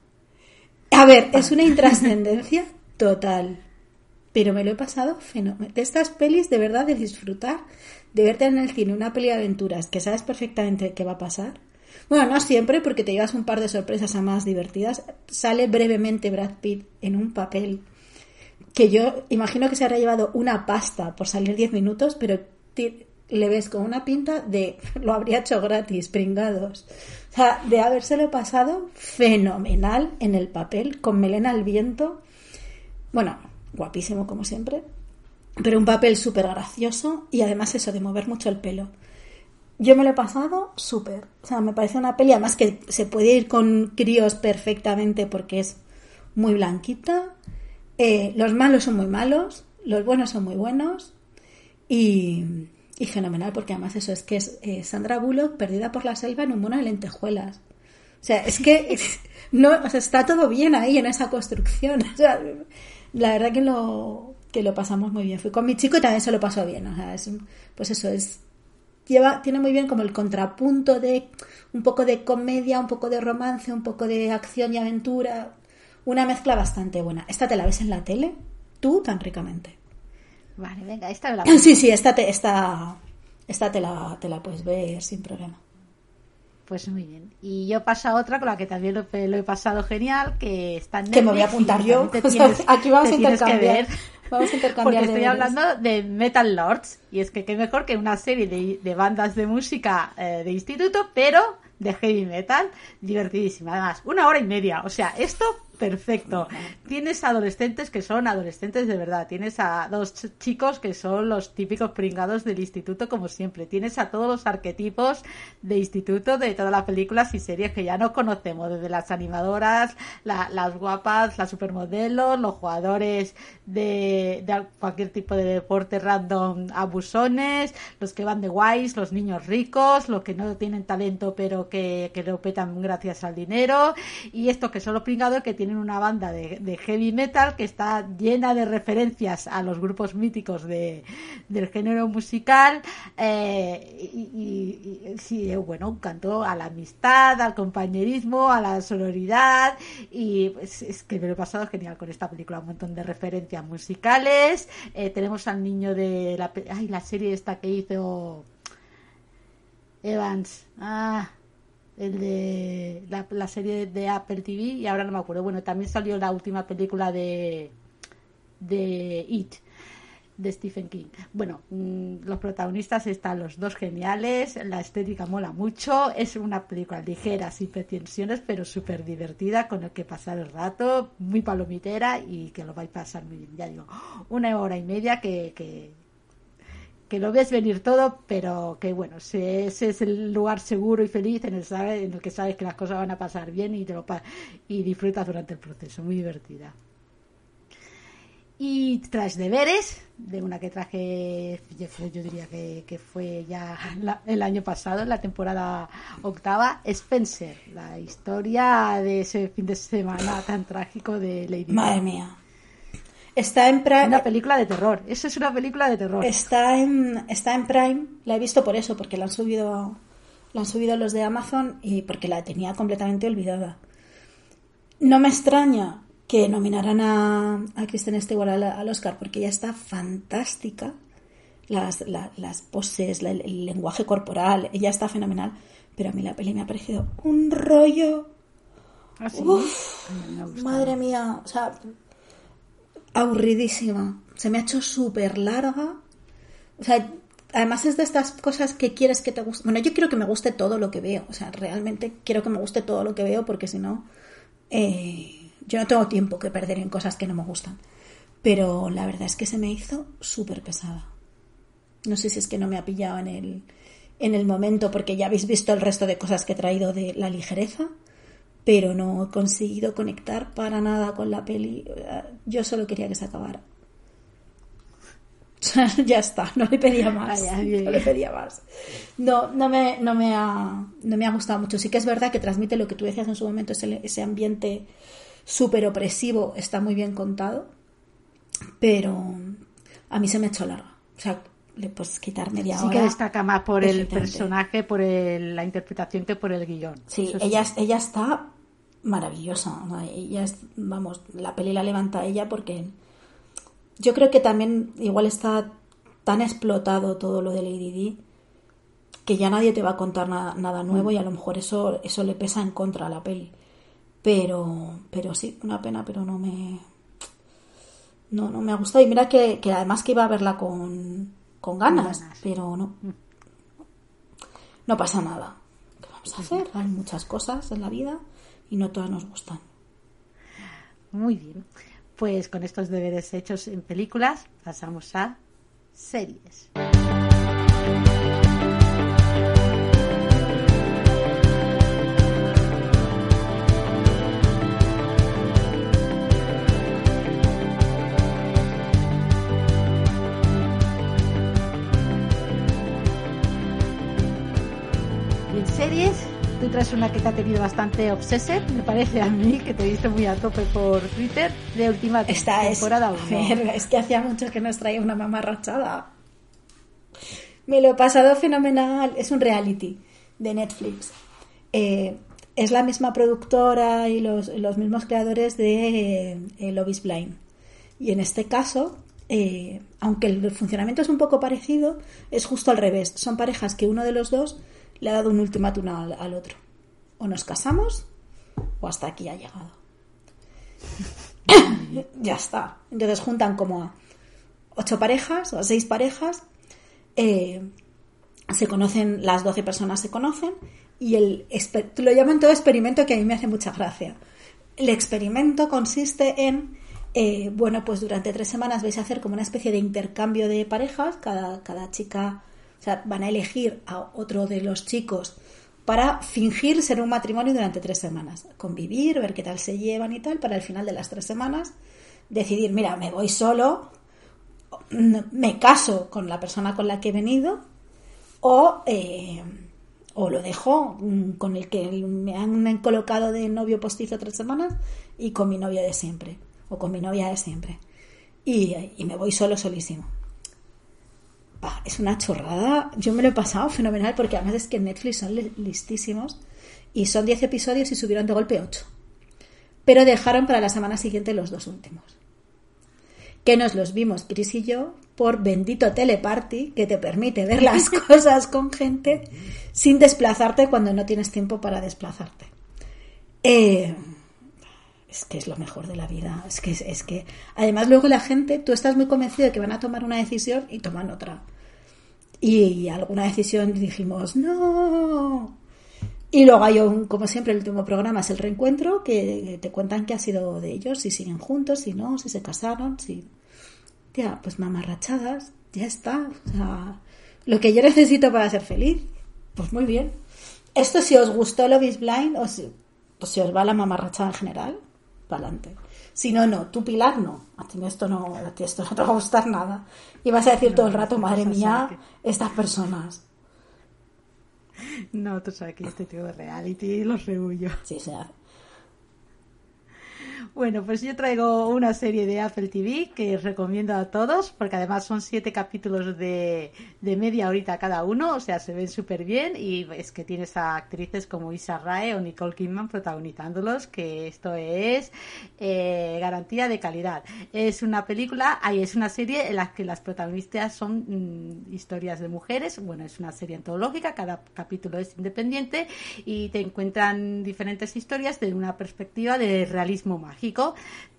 A ver, es una intrascendencia total, pero me lo he pasado fenomenal. De estas pelis, de verdad, de disfrutar, de verte en el cine una peli de aventuras que sabes perfectamente qué va a pasar. Bueno, no siempre, porque te llevas un par de sorpresas a más divertidas. Sale brevemente Brad Pitt en un papel que yo imagino que se habrá llevado una pasta por salir 10 minutos, pero le ves con una pinta de (laughs) lo habría hecho gratis, pringados. Sea, de habérselo pasado fenomenal en el papel, con melena al viento. Bueno, guapísimo como siempre, pero un papel súper gracioso y además eso de mover mucho el pelo. Yo me lo he pasado súper. O sea, me parece una peli, además que se puede ir con críos perfectamente porque es muy blanquita. Eh, los malos son muy malos, los buenos son muy buenos. Y, y fenomenal, porque además eso es que es eh, Sandra Bullock perdida por la selva en un mono de lentejuelas. O sea, es que no, o sea, está todo bien ahí en esa construcción. (laughs) La verdad que lo, que lo pasamos muy bien. Fui con mi chico y también se lo pasó bien. O sea, es, pues eso es lleva, tiene muy bien como el contrapunto de un poco de comedia, un poco de romance, un poco de acción y aventura. Una mezcla bastante buena. ¿Esta te la ves en la tele? Tú tan ricamente. Vale, venga, esta me la Sí, sí, esta te, esta, esta te, la, te la puedes ver sin problema. Pues muy bien. Y yo paso a otra con la que también lo, he- lo he pasado genial, que está en Que me voy a apuntar yo. (laughs) O sea, aquí vamos a intercambiar. Vamos a intercambiar Porque estoy deberes. hablando de Metal Lords. Y es que qué mejor que una serie de, de bandas de música eh, de instituto, pero de heavy metal. Divertidísima. Además, una hora y media. O sea, esto perfecto. Tienes adolescentes que son adolescentes de verdad. Tienes a dos ch- chicos que son los típicos pringados del instituto, como siempre. Tienes a todos los arquetipos de instituto de todas las películas y series que ya no conocemos, desde las animadoras, la- las guapas, las supermodelos, los jugadores de, de cualquier tipo de deporte random abusones, los que van de guays, los niños ricos, los que no tienen talento pero que, que lo petan gracias al dinero, y estos que son los pringados que tienen una banda de, heavy metal que está llena de referencias a los grupos míticos de, del género musical, eh, y, y- y- eh, bueno, un canto a la amistad, al compañerismo, a la sororidad, y pues, es que me lo he pasado genial con esta película, un montón de referencias musicales, eh, tenemos al niño de la, ay, la serie esta que hizo Evans, ah, el de la, serie de Apple TV y ahora no me acuerdo. Bueno, también salió la última película de de It de Stephen King. Bueno, mm, los protagonistas están los dos geniales, la estética mola mucho, es una película ligera, sin pretensiones, pero súper divertida, con el que pasar el rato, muy palomitera y que lo vais a pasar muy bien. Ya digo, una hora y media que, que, que lo ves venir todo, pero que bueno, ese, es el lugar seguro y feliz en el, en el que sabes que las cosas van a pasar bien y, te lo pa- y disfrutas durante el proceso, muy divertida. Y tras deberes, de una que traje, yo, diría que, fue ya la- el año pasado, en la temporada octava, Spencer, la historia de ese fin de semana tan trágico de Lady Madre mía. Está en Prime. Una película de terror. Eso es una película de terror. Está en, está en Prime. La he visto por eso, porque la han subido, la han subido los de Amazon y porque la tenía completamente olvidada. No me extraña que nominaran a, a Kristen Stewart al, al Oscar, porque ella está fantástica. Las, la- las poses, la- el lenguaje corporal, ella está fenomenal. Pero a mí la peli me ha parecido un rollo. Ah, sí. Uf, me. Madre mía, o sea, aburridísima. Se me ha hecho súper larga. O sea, además es de estas cosas que quieres que te guste. Bueno, yo quiero que me guste todo lo que veo. O sea, realmente quiero que me guste todo lo que veo porque si no, eh, yo no tengo tiempo que perder en cosas que no me gustan. Pero la verdad es que se me hizo súper pesada. No sé si es que no me ha pillado en el, en el momento porque ya habéis visto el resto de cosas que he traído de la ligereza pero no he conseguido conectar para nada con la peli. Yo solo quería que se acabara. (laughs) ya está, no le pedía más. No le pedía más. No, no me, no me ha, no me ha gustado mucho. Sí que es verdad que transmite lo que tú decías en su momento, ese, ese ambiente súper opresivo, está muy bien contado, pero a mí se me ha hecho larga. O sea, le puedes quitar media Sí hora. que destaca más por el personaje, por el- la interpretación que por el guion. Sí, Eso ella, ella está maravillosa. o sea, Ella es, vamos, la peli la levanta ella porque yo creo que también igual está tan explotado todo lo de Lady Di que ya nadie te va a contar nada, nada nuevo y a lo mejor eso, eso le pesa en contra a la peli. Pero, pero sí, una pena, pero no me, no, no me ha gustado. Y mira que, que además que iba a verla con, con ganas, ganas. pero no. No pasa nada. ¿Qué vamos a hacer? Hay muchas cosas en la vida y no todas nos gustan. Muy bien. Pues con estos deberes hechos en películas, pasamos a series. Traes una que te ha tenido bastante obsesed, me parece a mí, que te viste muy a tope por Twitter, de última Esta es, temporada (laughs) uno. ver, es que hacía mucho que nos traía una mamarrachada. Me lo he pasado fenomenal. Es un reality de Netflix. Eh, es la misma productora y los, los mismos creadores de eh, is Blind. Y en este caso, eh, aunque el funcionamiento es un poco parecido, es justo al revés. Son parejas que uno de los dos le ha dado un ultimátum al, al otro. O nos casamos o hasta aquí ha llegado. (coughs) ya está. Entonces juntan como a ocho parejas o a seis parejas. eh, se conocen, las 12 personas se conocen y el lo llaman todo experimento que a mí me hace mucha gracia. El experimento consiste en, eh, bueno, pues durante tres semanas vais a hacer como una especie de intercambio de parejas, cada, cada chica, o sea, van a elegir a otro de los chicos para fingir ser un matrimonio durante tres semanas, convivir, ver qué tal se llevan y tal, para al final de las tres semanas decidir, mira, me voy solo, me caso con la persona con la que he venido o, eh, o lo dejo mm, con el que me han colocado de novio postizo tres semanas y con mi novia de siempre o con mi novia de siempre. Y, y me voy solo solísimo Bah, es una chorrada. Yo me lo he pasado fenomenal porque además es que en Netflix son li- listísimos y son 10 episodios y subieron de golpe 8 pero dejaron para la semana siguiente los dos últimos. Que nos los vimos Chris y yo por bendito teleparty que te permite ver las (laughs) cosas con gente sin desplazarte cuando no tienes tiempo para desplazarte. Eh, es que es lo mejor de la vida. Es que, es que además luego la gente, tú estás muy convencido de que van a tomar una decisión y toman otra. Y alguna decisión dijimos, no. Y luego hay un, como siempre, el último programa es el reencuentro, que te cuentan qué ha sido de ellos, si siguen juntos, si no, si se casaron, si... Tía, pues mamarrachadas, ya está. O sea, lo que yo necesito para ser feliz, pues muy bien. Esto si os gustó Love is Blind, o si, o si os va la mamarrachada en general, para adelante. Si no, no, tú Pilar no. A ti esto no, a ti esto no te va a gustar nada. Y vas a decir todo el rato, madre mía, estas personas. No, tú sabes que estoy todo de reality los rehuyo. Sí, o sea, Bueno, pues yo traigo una serie de Apple TV que recomiendo a todos, porque además son siete capítulos de, de media horita cada uno, o sea, se ven súper bien y es que tienes a actrices como Isa Rae o Nicole Kidman protagonizándolos, que esto es eh, garantía de calidad. Es una película, ahí es una serie en la que las protagonistas son mm, historias de mujeres, bueno, es una serie antológica, cada capítulo es independiente y te encuentran diferentes historias desde una perspectiva de realismo mágico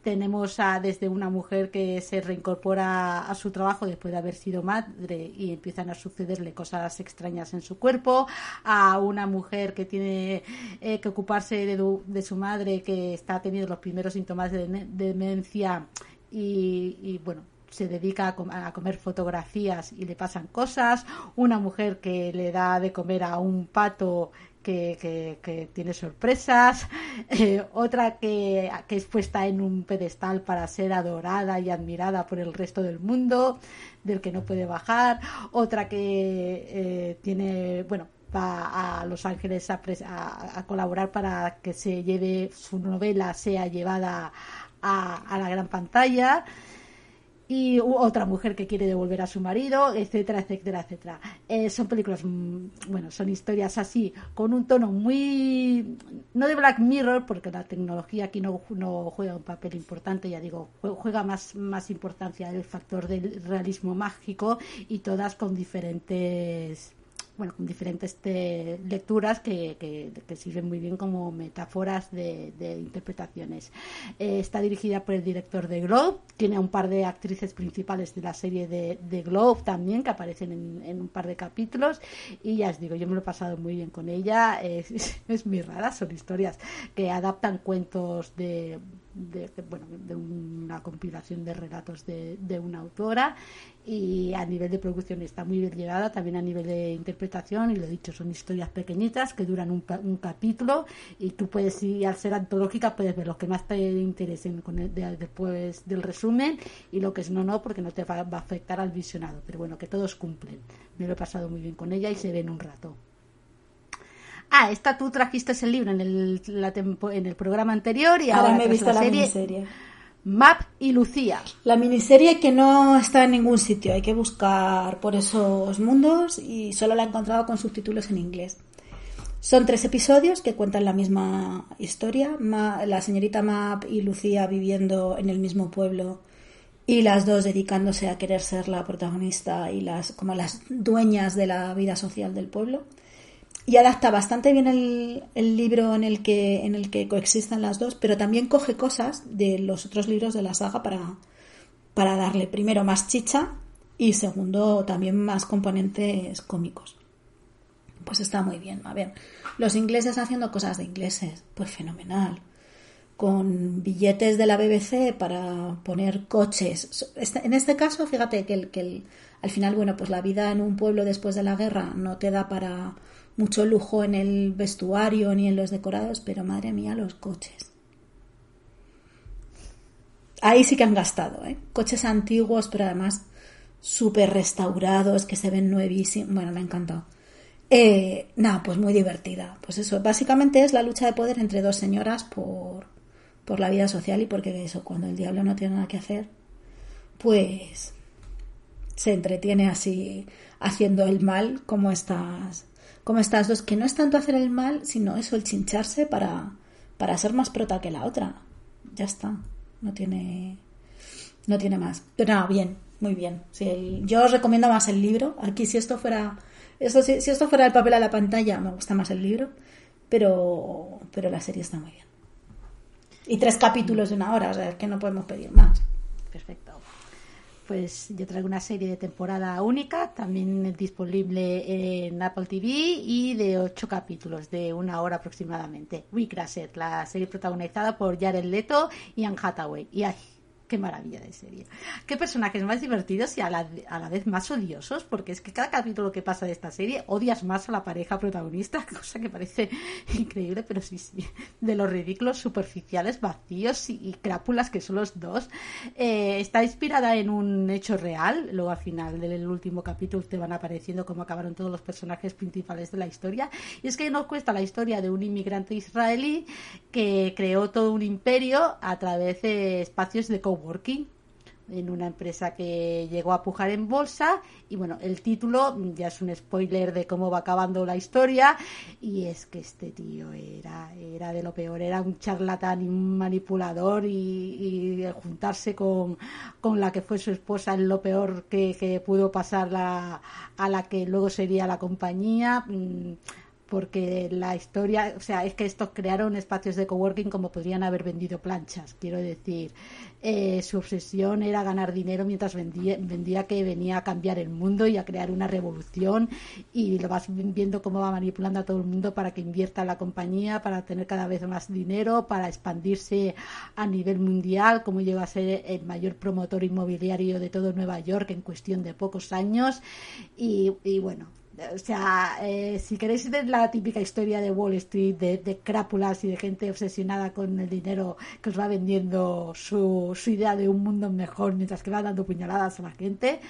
tenemos a, desde una mujer que se reincorpora a su trabajo después de haber sido madre y empiezan a sucederle cosas extrañas en su cuerpo, a una mujer que tiene eh, que ocuparse de, su madre que está teniendo los primeros síntomas de, demencia y, bueno, se dedica a, comer fotografías y le pasan cosas, una mujer que le da de comer a un pato que, tiene sorpresas, (laughs) eh, otra que, que es puesta en un pedestal para ser adorada y admirada por el resto del mundo, del que no puede bajar, otra que eh, tiene, bueno, va a Los Ángeles a, a, colaborar para que se lleve su novela sea llevada a, a la gran pantalla y otra mujer que quiere devolver a su marido, etcétera, etcétera, etcétera. Eh, son películas, mm, bueno, son historias así, con un tono muy, no de Black Mirror, porque la tecnología aquí no, no juega un papel importante, ya digo, juega más, más importancia el factor del realismo mágico y todas con diferentes bueno, con diferentes lecturas que, que, sirven muy bien como metáforas de, interpretaciones. Eh, está dirigida por el director de Globe, tiene un par de actrices principales de la serie de, de Globe también, que aparecen en, un par de capítulos, y ya os digo, yo me lo he pasado muy bien con ella, (laughs) es, es muy rara, son historias que adaptan cuentos de de, bueno, de una compilación de relatos de, de, una autora y a nivel de producción está muy bien llevada, también a nivel de interpretación, y lo he dicho, son historias pequeñitas que duran un, un capítulo y tú puedes, y al ser antológica, puedes ver los que más te interesen con después del resumen y lo que es no, no, porque no te va, va a afectar al visionado, pero bueno, que todos cumplen. Me lo he pasado muy bien con ella y se ven un rato. Ah, esta tú trajiste ese libro en el, la en el programa anterior y ahora, me he visto la, miniserie. Map y Lucía. La miniserie que no está en ningún sitio, hay que buscar por esos mundos y solo la he encontrado con subtítulos en inglés. Son tres episodios que cuentan la misma historia, la señorita Map y Lucía viviendo en el mismo pueblo y las dos dedicándose a querer ser la protagonista y las como las dueñas de la vida social del pueblo y adapta bastante bien el, libro en el, que, en el que coexistan las dos, pero también coge cosas de los otros libros de la saga para, para darle primero más chicha y segundo también más componentes cómicos. Pues está muy bien. A ver, los ingleses haciendo cosas de ingleses, pues fenomenal. Con billetes de la BBC para poner coches. Este, en este caso, fíjate que, el, que al final, bueno, pues la vida en un pueblo después de la guerra no te da para mucho lujo en el vestuario ni en los decorados, pero madre mía, los coches. Ahí sí que han gastado, ¿eh? Coches antiguos, pero además súper restaurados, que se ven nuevísimos. Bueno, me ha encantado. Eh, nada, pues muy divertida. Pues eso, básicamente es la lucha de poder entre dos señoras por, por la vida social y porque eso, cuando el diablo no tiene nada que hacer, pues se entretiene así haciendo el mal como estas como estas dos, que no es tanto hacer el mal, sino eso, el chincharse para, para ser más prota que la otra. Ya está, no tiene, no tiene más. Pero nada, bien, muy bien. yo os recomiendo más el libro. Aquí si esto fuera, esto, si, esto fuera el papel a la pantalla, me gusta más el libro, pero, pero la serie está muy bien. Y tres capítulos de una hora, o sea, es que no podemos pedir más. Perfecto pues yo traigo una serie de temporada única, también disponible en Apple TV y de ocho capítulos, de una hora aproximadamente. We la serie protagonizada por Jared Leto y Anne Hathaway. Y qué maravilla de serie. Qué personajes más divertidos y a la, a la, vez más odiosos, porque es que cada capítulo que pasa de esta serie odias más a la pareja protagonista, (laughs) cosa que parece increíble, pero sí, sí, de los ridículos superficiales, vacíos y, crápulas que son los dos. Eh, está inspirada en un hecho real, luego al final del último capítulo te van apareciendo cómo acabaron todos los personajes principales de la historia, y es que nos cuesta la historia de un inmigrante israelí que creó todo un imperio a través de espacios de coworking en una empresa que llegó a pujar en bolsa. Y bueno, el título ya es un spoiler de cómo va acabando la historia. Y es que este tío era, era de lo peor, era un charlatán y un manipulador y, juntarse con, con, la que fue su esposa en lo peor que, que pudo pasar la, a la que luego sería la compañía. Mm, porque la historia, o sea, es que estos crearon espacios de coworking como podrían haber vendido planchas, quiero decir, eh, su obsesión era ganar dinero mientras vendía, vendía que venía a cambiar el mundo y a crear una revolución y lo vas viendo cómo va manipulando a todo el mundo para que invierta en la compañía, para tener cada vez más dinero, para expandirse a nivel mundial, cómo llega a ser el mayor promotor inmobiliario de todo Nueva York en cuestión de pocos años. Y, y bueno, o sea, eh, si queréis ver la típica historia de Wall Street, de, crápulas y de gente obsesionada con el dinero que os va vendiendo su, su idea de un mundo mejor mientras que va dando puñaladas a la gente,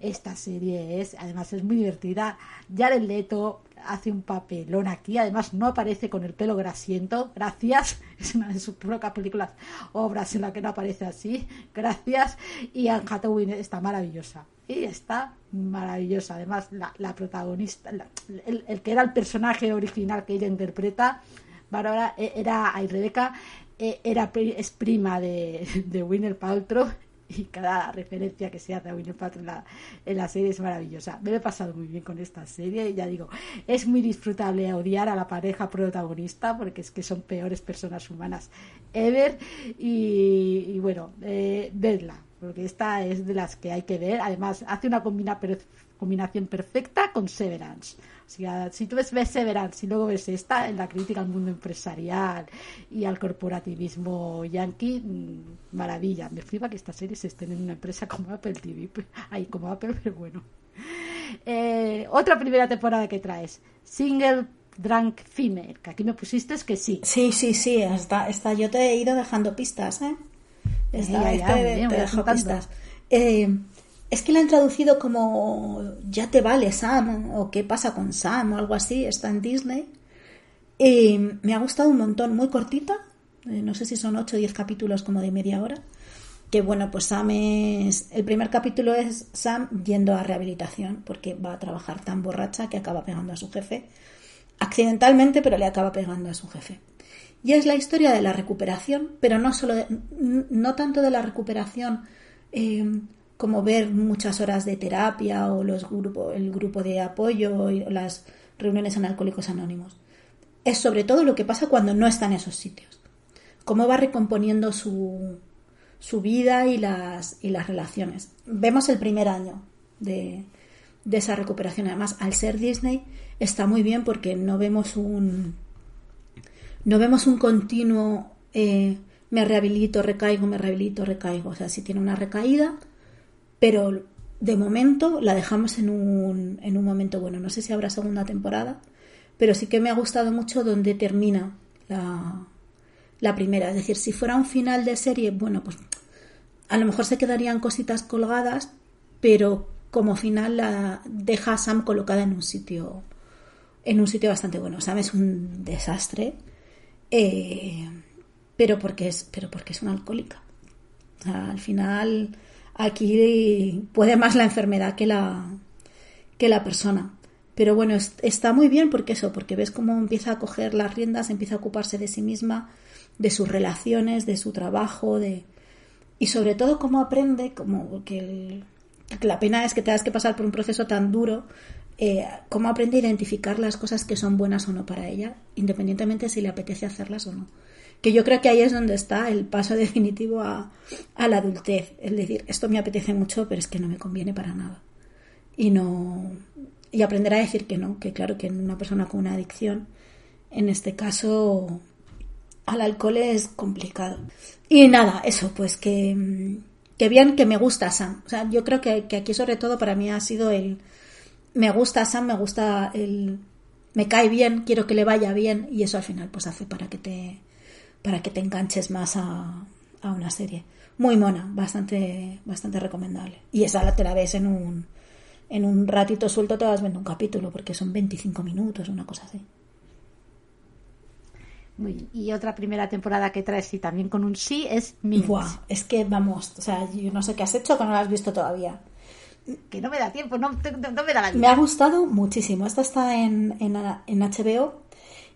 esta serie es, además es muy divertida. Jared Leto hace un papelón aquí, además no aparece con el pelo grasiento, gracias, (laughs) es una de sus pocas películas, obras en la que no aparece así, gracias, y Anne Hathaway está maravillosa y está maravillosa. Además, la, protagonista, el, que era el personaje original que ella interpreta, Bárbara, e, era, ay, Rebeca, e, era, es prima de, de Winner Paltrow (laughs) y cada referencia que se hace a Winner Paltrow en la, en la serie es maravillosa. Me he pasado muy bien con esta serie y ya digo, es muy disfrutable odiar a la pareja protagonista porque es que son peores personas humanas ever y, bueno, eh, vedla porque esta es de las que hay que ver. Además, hace una combinación perfecta con Severance. Sea, si tú ves, Severance y luego ves esta, en la crítica al mundo empresarial y al corporativismo yankee, mm, maravilla. Me flipa que esta serie se esté en una empresa como Apple TV. Ahí, (laughs) como Apple, pero bueno. Eh, otra primera temporada que traes, Single Drunk Female, que aquí me pusiste es que sí. Sí, sí, sí, hasta, hasta yo te he ido dejando pistas, ¿eh? Eh, es que la han traducido como Ya te vale Sam o ¿Qué pasa con Sam? o algo así. Está en Disney. Y me ha gustado un montón, muy cortita. Eh, no sé si son 8 o 10 capítulos como de media hora. Que bueno, pues Sam es. El primer capítulo es Sam yendo a rehabilitación porque va a trabajar tan borracha que acaba pegando a su jefe. Accidentalmente, pero le acaba pegando a su jefe. Y es la historia de la recuperación, pero no, solo no tanto de la recuperación eh, como ver muchas horas de terapia o los grupos, el grupo de apoyo y las reuniones en Alcohólicos Anónimos. Es sobre todo lo que pasa cuando no está en esos sitios. Cómo va recomponiendo su, su vida y las, relaciones. Vemos el primer año de, esa recuperación. Además, al ser Disney, está muy bien porque no vemos un no vemos un continuo eh, me rehabilito, recaigo, me rehabilito, recaigo. O sea, sí tiene una recaída, pero de momento la dejamos en un, en un momento bueno. No sé si habrá segunda temporada, pero sí que me ha gustado mucho donde termina la, la primera. Es decir, si fuera un final de serie, bueno, pues a lo mejor se quedarían cositas colgadas, pero como final la deja a Sam colocada en un sitio en un sitio bastante bueno. Sam es un desastre eh, pero, porque es, pero porque es una alcohólica. al final, aquí puede más la enfermedad que la, que la persona. Pero bueno, está muy bien porque eso, porque ves cómo empieza a coger las riendas, empieza a ocuparse de sí misma, de sus relaciones, de su trabajo, de y sobre todo cómo aprende, como que, la pena es que tengas que pasar por un proceso tan duro eh, cómo aprende a identificar las cosas que son buenas o no para ella, independientemente si le apetece hacerlas o no. Que yo creo que ahí es donde está el paso definitivo a, la adultez. Es decir, esto me apetece mucho, pero es que no me conviene para nada. Y no. Y aprender a decir que no, que claro que en una persona con una adicción, en este caso, al alcohol es complicado. Y nada, eso, pues que, que bien que me gusta Sam. O sea, yo creo que, que aquí sobre todo para mí ha sido el... Me gusta Sam, me gusta el... Me cae bien, quiero que le vaya bien y eso al final pues hace para que te, para que te enganches más a, a una serie. Muy mona, bastante, bastante recomendable. Y esa la te la ves en un, en un ratito suelto, te vas viendo un capítulo porque son 25 minutos, una cosa así. Muy bien. Y otra primera temporada que traes y también con un sí es. Buah, es que vamos, o sea, yo no sé qué has hecho que no lo has visto todavía. Que no me da tiempo, no, no- no me da la Me ha gustado muchísimo. Esta está en, en, en HBO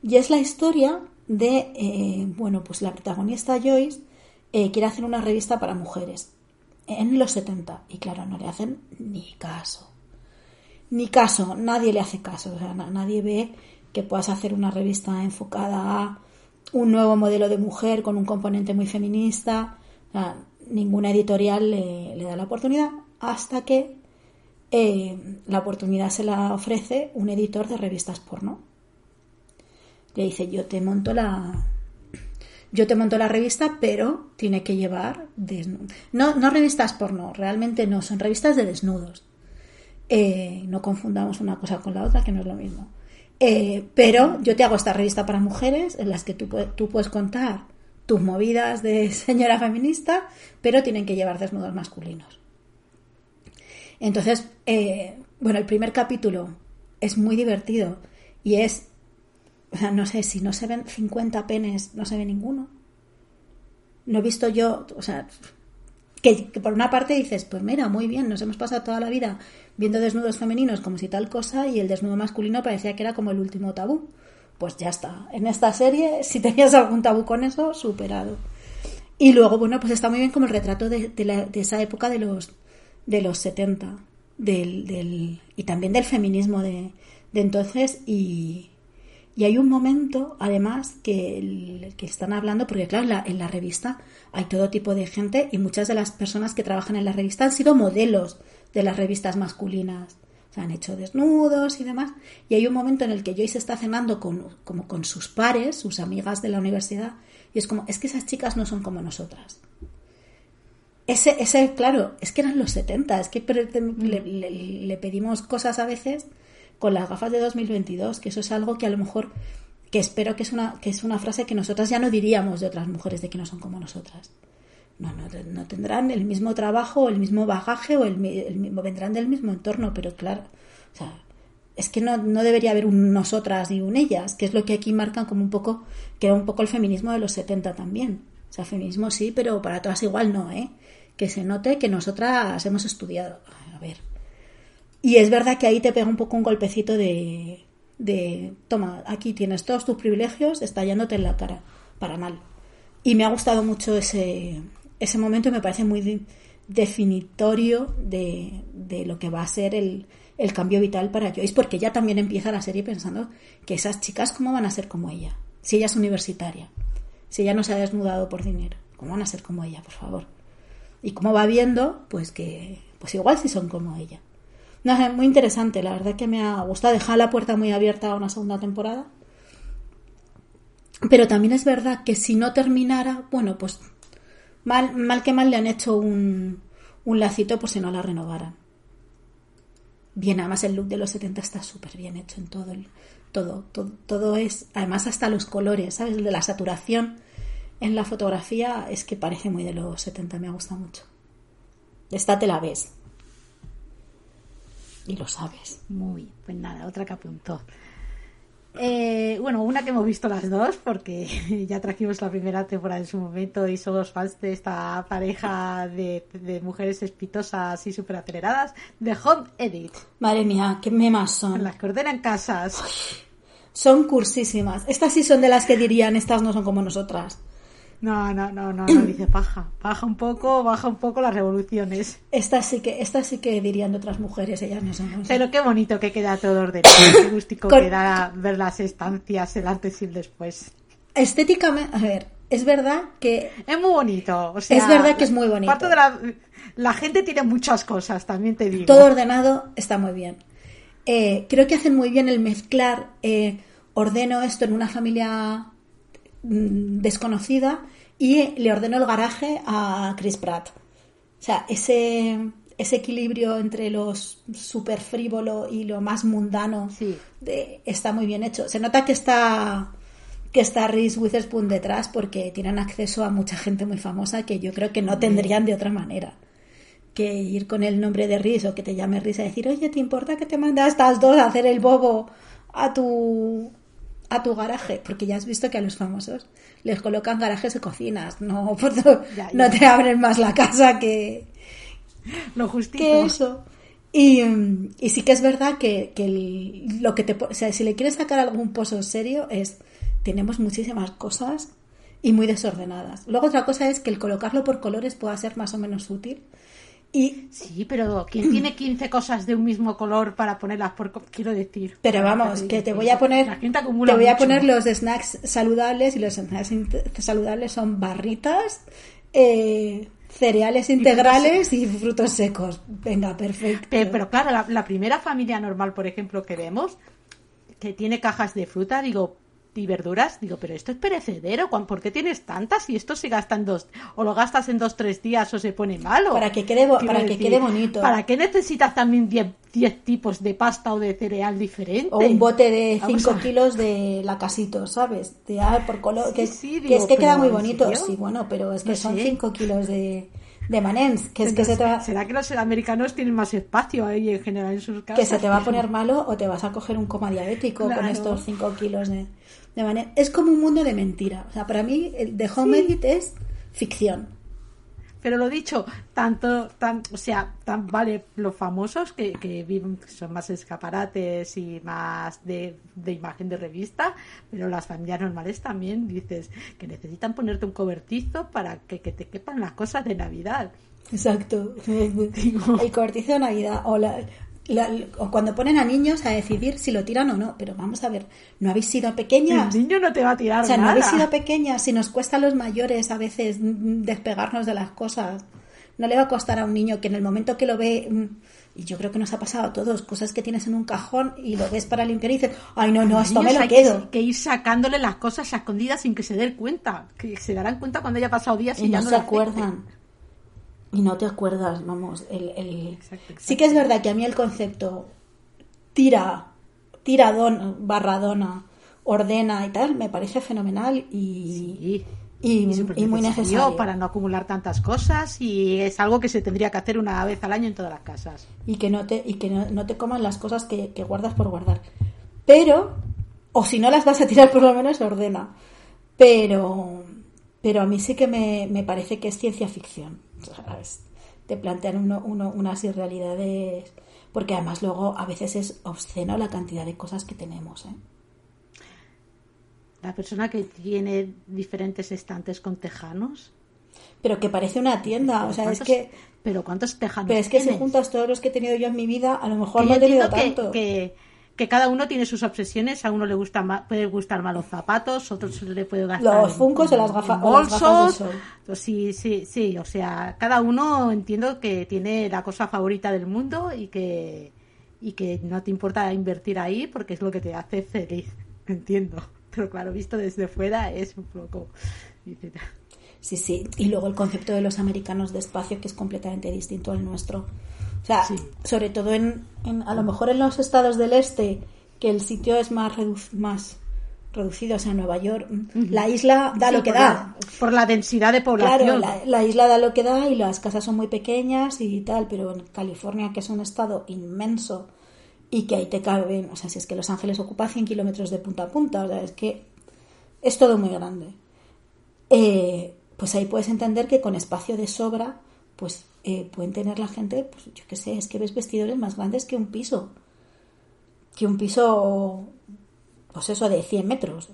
y es la historia de, eh, bueno, pues la protagonista Joyce eh, quiere hacer una revista para mujeres en los 70 y claro, no le hacen ni caso. Ni caso, nadie le hace caso. O sea, na- nadie ve que puedas hacer una revista enfocada a un nuevo modelo de mujer con un componente muy feminista. Ninguna editorial le, le da la oportunidad hasta que eh, la oportunidad se la ofrece un editor de revistas porno. Le dice, yo te monto la... Yo te monto la revista, pero tiene que llevar desnu- No, no revistas porno, realmente no, son revistas de desnudos. Eh, no confundamos una cosa con la otra, que no es lo mismo. Eh, pero yo te hago esta revista para mujeres en las que tú, tú puedes contar tus movidas de (laughs) señora feminista, pero tienen que llevar desnudos masculinos. Entonces, eh, bueno, el primer capítulo es muy divertido y es, o sea, no sé, si no se ven 50 penes, no se ve ninguno. No he visto yo, o sea, que, por una parte dices, pues mira, muy bien, nos hemos pasado toda la vida viendo desnudos femeninos como si tal cosa y el desnudo masculino parecía que era como el último tabú. Pues ya está. En esta serie, si tenías algún tabú con eso, superado. Y luego, bueno, pues está muy bien como el retrato de, de la- de esa época de los, de los 70 del, del, y también del feminismo de, de entonces. Y, y hay un momento, además, que, que están hablando, porque claro, la, en la revista hay todo tipo de gente y muchas de las personas que trabajan en la revista han sido modelos de las revistas masculinas. Se han hecho desnudos y demás. Y hay un momento en el que Joyce está cenando con, como con sus pares, sus amigas de la universidad, y es como, es que esas chicas no son como nosotras. Ese, ese, claro, es que eran los 70, es que le pedimos cosas a veces con las gafas de 2022, que eso es algo que a lo mejor, que espero que es una, que es una frase que nosotras ya no diríamos de otras mujeres de que no son como nosotras. No, no, no tendrán el mismo trabajo, el mismo bagaje o el, el mismo, vendrán del mismo entorno, pero claro, o sea, es que no, no debería haber un nosotras y un ellas, que es lo que aquí marcan como un poco, que era un poco el feminismo de los 70 también. O sea, feminismo sí, pero para todas igual no, ¿eh? Que se note que nosotras hemos estudiado. A ver. Y es verdad que ahí te pega un poco un golpecito de, de toma, aquí tienes todos tus privilegios estallándote en la cara, para mal. Y me ha gustado mucho ese, ese momento y me parece muy de- definitorio de, de lo que va a ser el, el cambio vital para Joyce, porque ella también empieza la serie pensando que esas chicas, ¿cómo van a ser como ella? Si ella es universitaria, si ella no se ha desnudado por dinero, ¿cómo van a ser como ella, por favor? Y cómo va viendo, pues que, pues igual si son como ella. No sé, muy interesante, la verdad que me ha gustado. Dejar la puerta muy abierta a una segunda temporada. Pero también es verdad que si no terminara, bueno, pues mal, mal que mal le han hecho un, un lacito por si no la renovaran. Bien, además el look de los 70 está súper bien hecho en todo, el, todo, todo, todo es, además hasta los colores, ¿sabes? De la saturación en la fotografía es que parece muy de los 70, me ha gustado mucho. Esta te la ves. Y lo sabes. Muy bien, pues nada, otra que apuntó. Eh, bueno, una que hemos visto las dos, porque (laughs) ya trajimos la primera temporada en su momento y somos fans de esta pareja de, de mujeres espitosas y súper aceleradas, de Home Edit, Madre mía, qué memas son. las que ordenan casas. Son cursísimas. Estas sí son de las que dirían, estas no son como nosotras. No, no, no, no, no, (clears throat) dice baja, baja un poco, baja un poco las revoluciones. Estas sí que, estas sí que dirían de otras mujeres, ellas no son. Pero qué bonito que queda todo ordenado, (clears throat) qué gustico Con- que da ver las estancias, el antes y el después. Estéticamente, a ver, es verdad que Es muy bonito. O sea, Es verdad que es muy bonito. Parte de la, la gente tiene muchas cosas, también te digo. todo ordenado está muy bien. Eh, creo que hacen muy bien el mezclar, eh, ordeno esto en una familia desconocida y le ordenó el garaje a Chris Pratt. O sea, ese, ese equilibrio entre lo súper frívolo y lo más mundano Sí. de- está muy bien hecho. Se nota que está que está Reese Witherspoon detrás porque tienen acceso a mucha gente muy famosa que yo creo que no tendrían de otra manera que ir con el nombre de Reese o que te llame Reese a decir, oye, ¿te importa que te mande a estas dos a hacer el bobo a tu a tu garaje? Porque ya has visto que a los famosos les colocan garajes de cocinas, no, (laughs) por- Ya, no te abren más la casa que, Lo justito. que eso. Y, y sí que es verdad que, que el- lo que te, o sea, si le quieres sacar algún pozo serio es, tenemos muchísimas cosas y muy desordenadas. Luego otra cosa es que el colocarlo por colores pueda ser más o menos útil. Y, Sí, pero ¿quién tiene 15 cosas de un mismo color para ponerlas por... Quiero decir... pero vamos, que te voy a poner, La gente te acumula voy a poner los snacks saludables y los snacks saludables son barritas, eh, cereales integrales y frutos secos. Venga, perfecto. Pe- Pero claro, la, la primera familia normal, por ejemplo, que vemos, que tiene cajas de fruta, digo, y verduras, digo, pero esto es perecedero, ¿cuán- ¿por qué tienes tantas? Y esto se gasta en dos, o lo gastas en dos, tres días o se pone malo. Para que quede para que quede bonito. ¿Para qué necesitas también 10 10 tipos de pasta o de cereal diferente? O un bote de Vamos 5 a- kilos de lacasito, ¿sabes? De ah, por color. Sí, que, sí, que es que queda muy ¿en bonito. serio? Sí, bueno, pero es que No son. 5 kilos de, de manens. Que es que se, te va, ¿Será que los americanos tienen más espacio ahí en general en sus casas? que se te va a poner malo o te vas a coger un coma diabético con estos 5 kilos de, de manens. Es como un mundo de mentira. O sea, para mí, el de Home Edit es ficción. Pero lo dicho, tanto, tan, o sea, tan vale los famosos que, que viven, son más escaparates y más de, de imagen de revista, pero las familias normales también dices que necesitan ponerte un cobertizo para que, que te quepan las cosas de Navidad. Exacto. (laughs) El cobertizo de Navidad. O, la- la- o cuando ponen a niños a decidir si lo tiran o no. Pero vamos a ver, ¿no habéis sido pequeñas? El niño no te va a tirar O sea, no nada. habéis sido pequeñas, si nos cuesta a los mayores a veces mm, despegarnos de las cosas, no le va a costar a un niño que en el momento que lo ve, mm, y yo creo que nos ha pasado a todos, cosas que tienes en un cajón y lo ves para limpiar y dices, ay no, no, esto me lo hay quedo. Que, que ir sacándole las cosas a escondidas sin que se den cuenta. Que se darán cuenta cuando haya pasado días y, Y ya no no se afecte. Y no te acuerdas, vamos. El, el- Exacto, exacto. Sí que es verdad que a mí el concepto tira, tiradón, barradona, ordena y tal, me parece fenomenal y, Sí. y, súper y muy necesario. para no acumular tantas cosas y es algo que se tendría que hacer una vez al año en todas las casas. y que no te, y que no, no te coman las cosas que, que guardas por guardar. Pero, o si no las vas a tirar, por lo menos ordena. Pero, pero a mí sí que me, me parece que es ciencia ficción. ¿Sabes? Te plantean uno, uno, unas irrealidades. Porque además luego a veces es obsceno la cantidad de cosas que tenemos. ¿eh? La persona que tiene diferentes estantes con tejanos. Pero que parece una tienda. O sea, es ¿cuántos- que, Pero ¿cuántos tejanos pero es que si juntas todos los que he tenido yo en mi vida, a lo mejor no he tenido que- tanto. Que, que cada uno tiene sus obsesiones. A uno le gusta ma- puede gustar más los zapatos, otros le puede gastar Los funcos o las o gafas de bolsos. sol. Sí, sí, sí. O sea, cada uno entiendo que tiene la cosa favorita del mundo y que y que no te importa invertir ahí porque es lo que te hace feliz. (laughs) Entiendo. Pero claro, visto desde fuera es un poco. Sí, sí. Y luego el concepto de los americanos de espacio, que es completamente distinto al nuestro. O sea, Sí. sobre todo en, en- a lo mejor en los estados del este, que el sitio es más, redu- más reducido, o sea, Nueva York, la isla da Sí, lo que por da. la- por la densidad de población. Claro, la, la isla da lo que da y las casas son muy pequeñas y tal, pero en California, que es un estado inmenso y que ahí te caben, o sea, si es que Los Ángeles ocupa 100 kilómetros de punta a punta, o sea, es que es todo muy grande. Eh, pues ahí puedes entender que con espacio de sobra, pues eh, pueden tener la gente, pues yo qué sé, es que ves vestidores más grandes que un piso. Que un piso, pues eso, de 100 metros.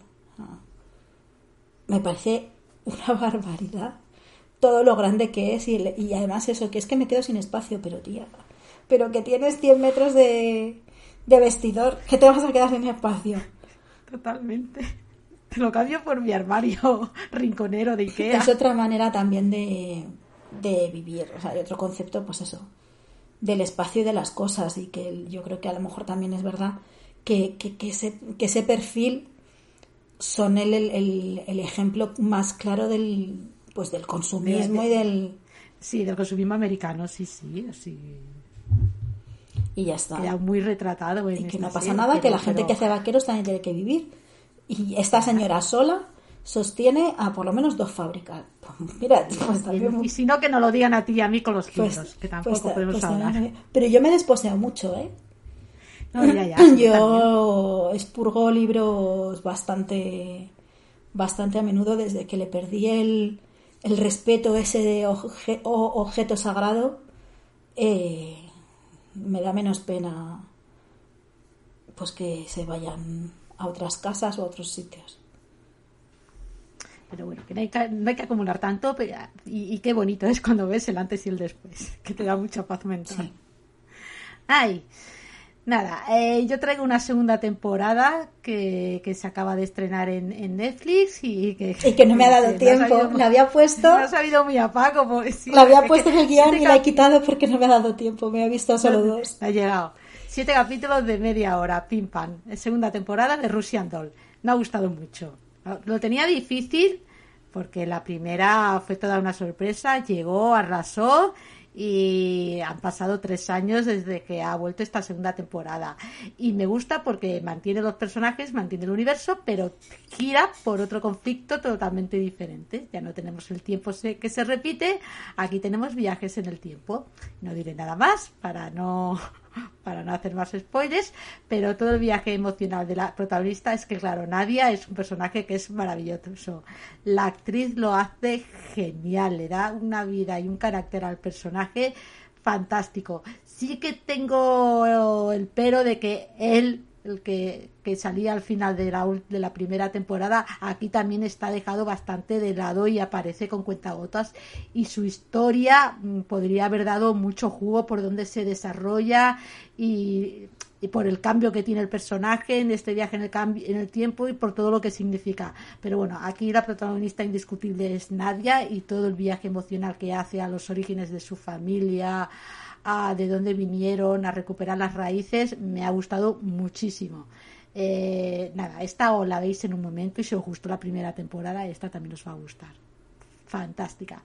Me parece una (laughs) barbaridad todo lo grande que es y, y además eso, que es que me quedo sin espacio, pero tía, pero que tienes 100 metros de, de vestidor, que te vas a quedar sin espacio. Totalmente. Te lo cambio por mi armario (laughs) rinconero de Ikea. Es otra manera también de, de vivir, o sea, hay otro concepto, pues eso, del espacio y de las cosas y que yo creo que a lo mejor también es verdad que, que, que ese, que ese perfil son el, el, el ejemplo más claro del pues del consumismo y del sí del consumismo americano sí sí sí y ya está. Queda muy retratado en y que no pasa serie, nada que la gente pero- que hace vaqueros también tiene que vivir. Y esta señora sola sostiene a por lo menos dos fábricas mira pues también y, y si no que nos lo digan a ti y a mí con los pues- kilos que tampoco pues- podemos pues hablar. también- pero yo me desposeo mucho eh No, ya, ya, (clears throat) yo expurgo libros bastante bastante a menudo desde que le perdí el, el respeto ese de obje- o- objeto sagrado eh, me da menos pena pues que se vayan a otras casas o a otros sitios Pero bueno, que no hay que, no hay que acumular tanto pero- y, y qué bonito es cuando ves el antes y el después, que te da mucha paz mental. Sí. Ay, nada, eh, yo traigo una segunda temporada que, que se acaba de estrenar en, en Netflix y que, y que no me ha (laughs) dado tiempo la había puesto (laughs) no ha sabido muy sí, la había es puesto en el guion y la he quitado porque no me ha dado tiempo me ha visto solo dos Ha llegado. Siete capítulos de media hora, pim pam. Segunda temporada de Russian Doll. Me ha gustado mucho. Lo tenía difícil porque la primera fue toda una sorpresa. Llegó, arrasó y han pasado tres años desde que ha vuelto esta segunda temporada. Y me gusta porque mantiene los personajes, mantiene el universo, pero gira por otro conflicto totalmente diferente. Ya no tenemos el tiempo que se repite, aquí tenemos viajes en el tiempo. No diré nada más para no (laughs) para no hacer más spoilers, pero todo el viaje emocional de la protagonista es que, claro, Nadia es un personaje que es maravilloso. La actriz lo hace genial, le da una vida y un carácter al personaje fantástico. Sí que tengo el pero de que él, el que, que salía al final de la, de la primera temporada, aquí también está dejado bastante de lado y aparece con cuentagotas y su historia mm, podría haber dado mucho jugo por donde se desarrolla y, y por el cambio que tiene el personaje en este viaje en el, cambi- en el tiempo y por todo lo que significa. Pero bueno, aquí la protagonista indiscutible es Nadia y todo el viaje emocional que hace a los orígenes de su familia, a de dónde vinieron, a recuperar las raíces, me ha gustado muchísimo. Eh, nada, esta os la veis en un momento y si os gustó la primera temporada, esta también os va a gustar. Fantástica.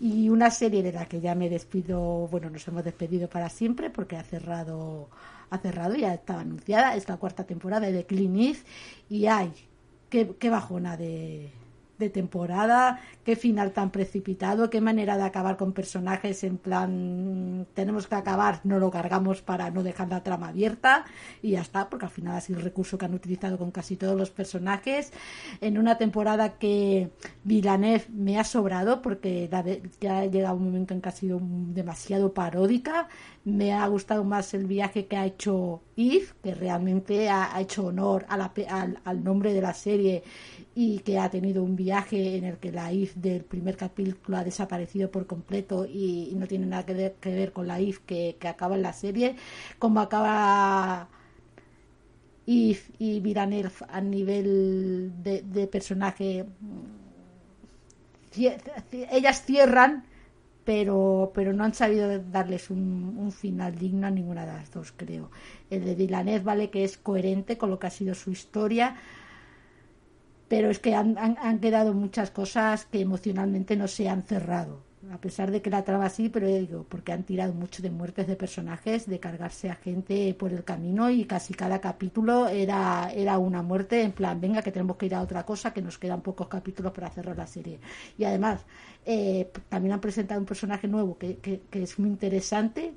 Y una serie de la que ya me despido, bueno, nos hemos despedido para siempre porque ha cerrado, ha cerrado, ya estaba anunciada, es la cuarta temporada de Earth y ay, qué, qué bajona de, de temporada, qué final tan precipitado, qué manera de acabar con personajes en plan tenemos que acabar, no lo cargamos para no dejar la trama abierta y ya está, porque al final ha sido el recurso que han utilizado con casi todos los personajes. En una temporada que Villeneuve me ha sobrado porque ya ha llegado un momento en que ha sido demasiado paródica me ha gustado más el viaje que ha hecho Yves, que realmente ha, hecho honor a la al, al nombre de la serie y que ha tenido un viaje en el que la Yves del primer capítulo ha desaparecido por completo y, no tiene nada que ver, con la Yves que, acaba en la serie, como acaba Yves y Villeneuve a nivel de, personaje cie- ellas cierran pero pero no han sabido darles un, final digno a ninguna de las dos creo. El de Villeneuve vale que es coherente con lo que ha sido su historia pero es que han, han quedado muchas cosas que emocionalmente no se han cerrado a pesar de que la trama sí, pero digo, porque han tirado mucho de muertes de personajes, de cargarse a gente por el camino y casi cada capítulo era, era una muerte en plan, venga que tenemos que ir a otra cosa, que nos quedan pocos capítulos para cerrar la serie. Y además, eh, también han presentado un personaje nuevo que, que, que es muy interesante,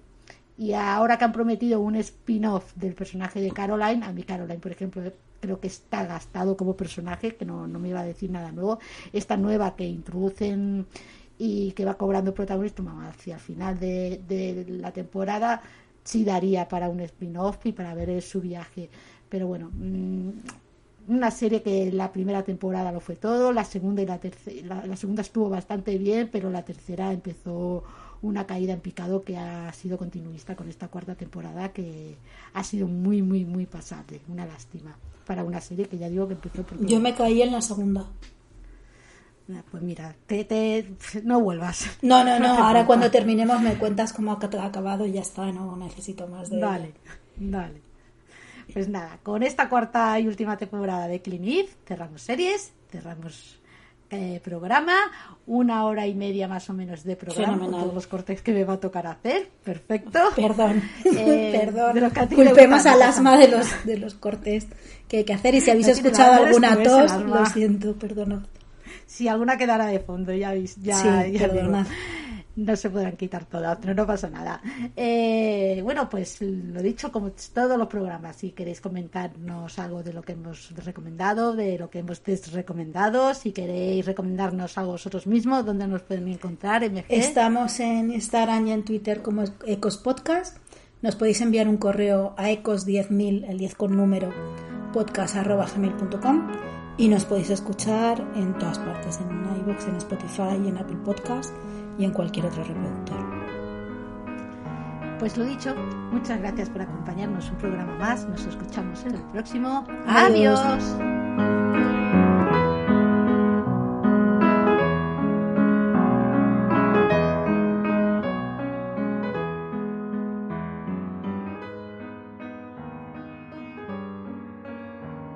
y ahora que han prometido un spin-off del personaje de Caroline, a mí Caroline, por ejemplo, creo que está gastado como personaje, que no, no me iba a decir nada nuevo. Esta nueva que introducen y que va cobrando protagonismo. Hacia el final de, de la temporada, sí daría para un spin-off y para ver su viaje. Pero bueno, mmm, una serie que la primera temporada lo fue todo, la segunda y la tercera, la, la segunda estuvo bastante bien, pero la tercera empezó una caída en picado que ha sido continuista con esta cuarta temporada que ha sido muy muy muy pasable. Una lástima para una serie que ya digo que empezó por yo me caí en la segunda pues mira te, te no vuelvas no no no (laughs) ahora cuando terminemos me cuentas cómo ha acabado y ya está no necesito más de dale dale Pues nada, con esta cuarta y última temporada de Clean Eve cerramos series, cerramos eh, programa, una hora y media más o menos de programa Fenomenal. todos los cortes que me va a tocar hacer. Perfecto. (laughs) Perdón, Eh, perdón. de los que a ti te Culpemos al asma de los, de los cortes que hay que hacer. Y si habéis (laughs) escuchado alguna eres tú, es el tos, lo siento, perdonad. Si alguna quedara de fondo, ya veis, ya, Sí, ya no se podrán quitar todas, pero no pasa nada. Eh, bueno, pues lo dicho, como todos los programas, si queréis comentarnos algo de lo que hemos recomendado, de lo que hemos desrecomendado, si queréis recomendarnos algo vosotros mismos, ¿dónde nos pueden encontrar? MG. Estamos en Instagram y en Twitter como Ecos Podcast. Nos podéis enviar un correo a ecos10000, el 10 con número, podcast.gmail.com y nos podéis escuchar en todas partes, en iVoox, en Spotify, en Apple Podcast y en cualquier otro reproductor. Pues lo dicho, muchas gracias por acompañarnos un programa más. Nos escuchamos en el próximo. Adiós. Adiós.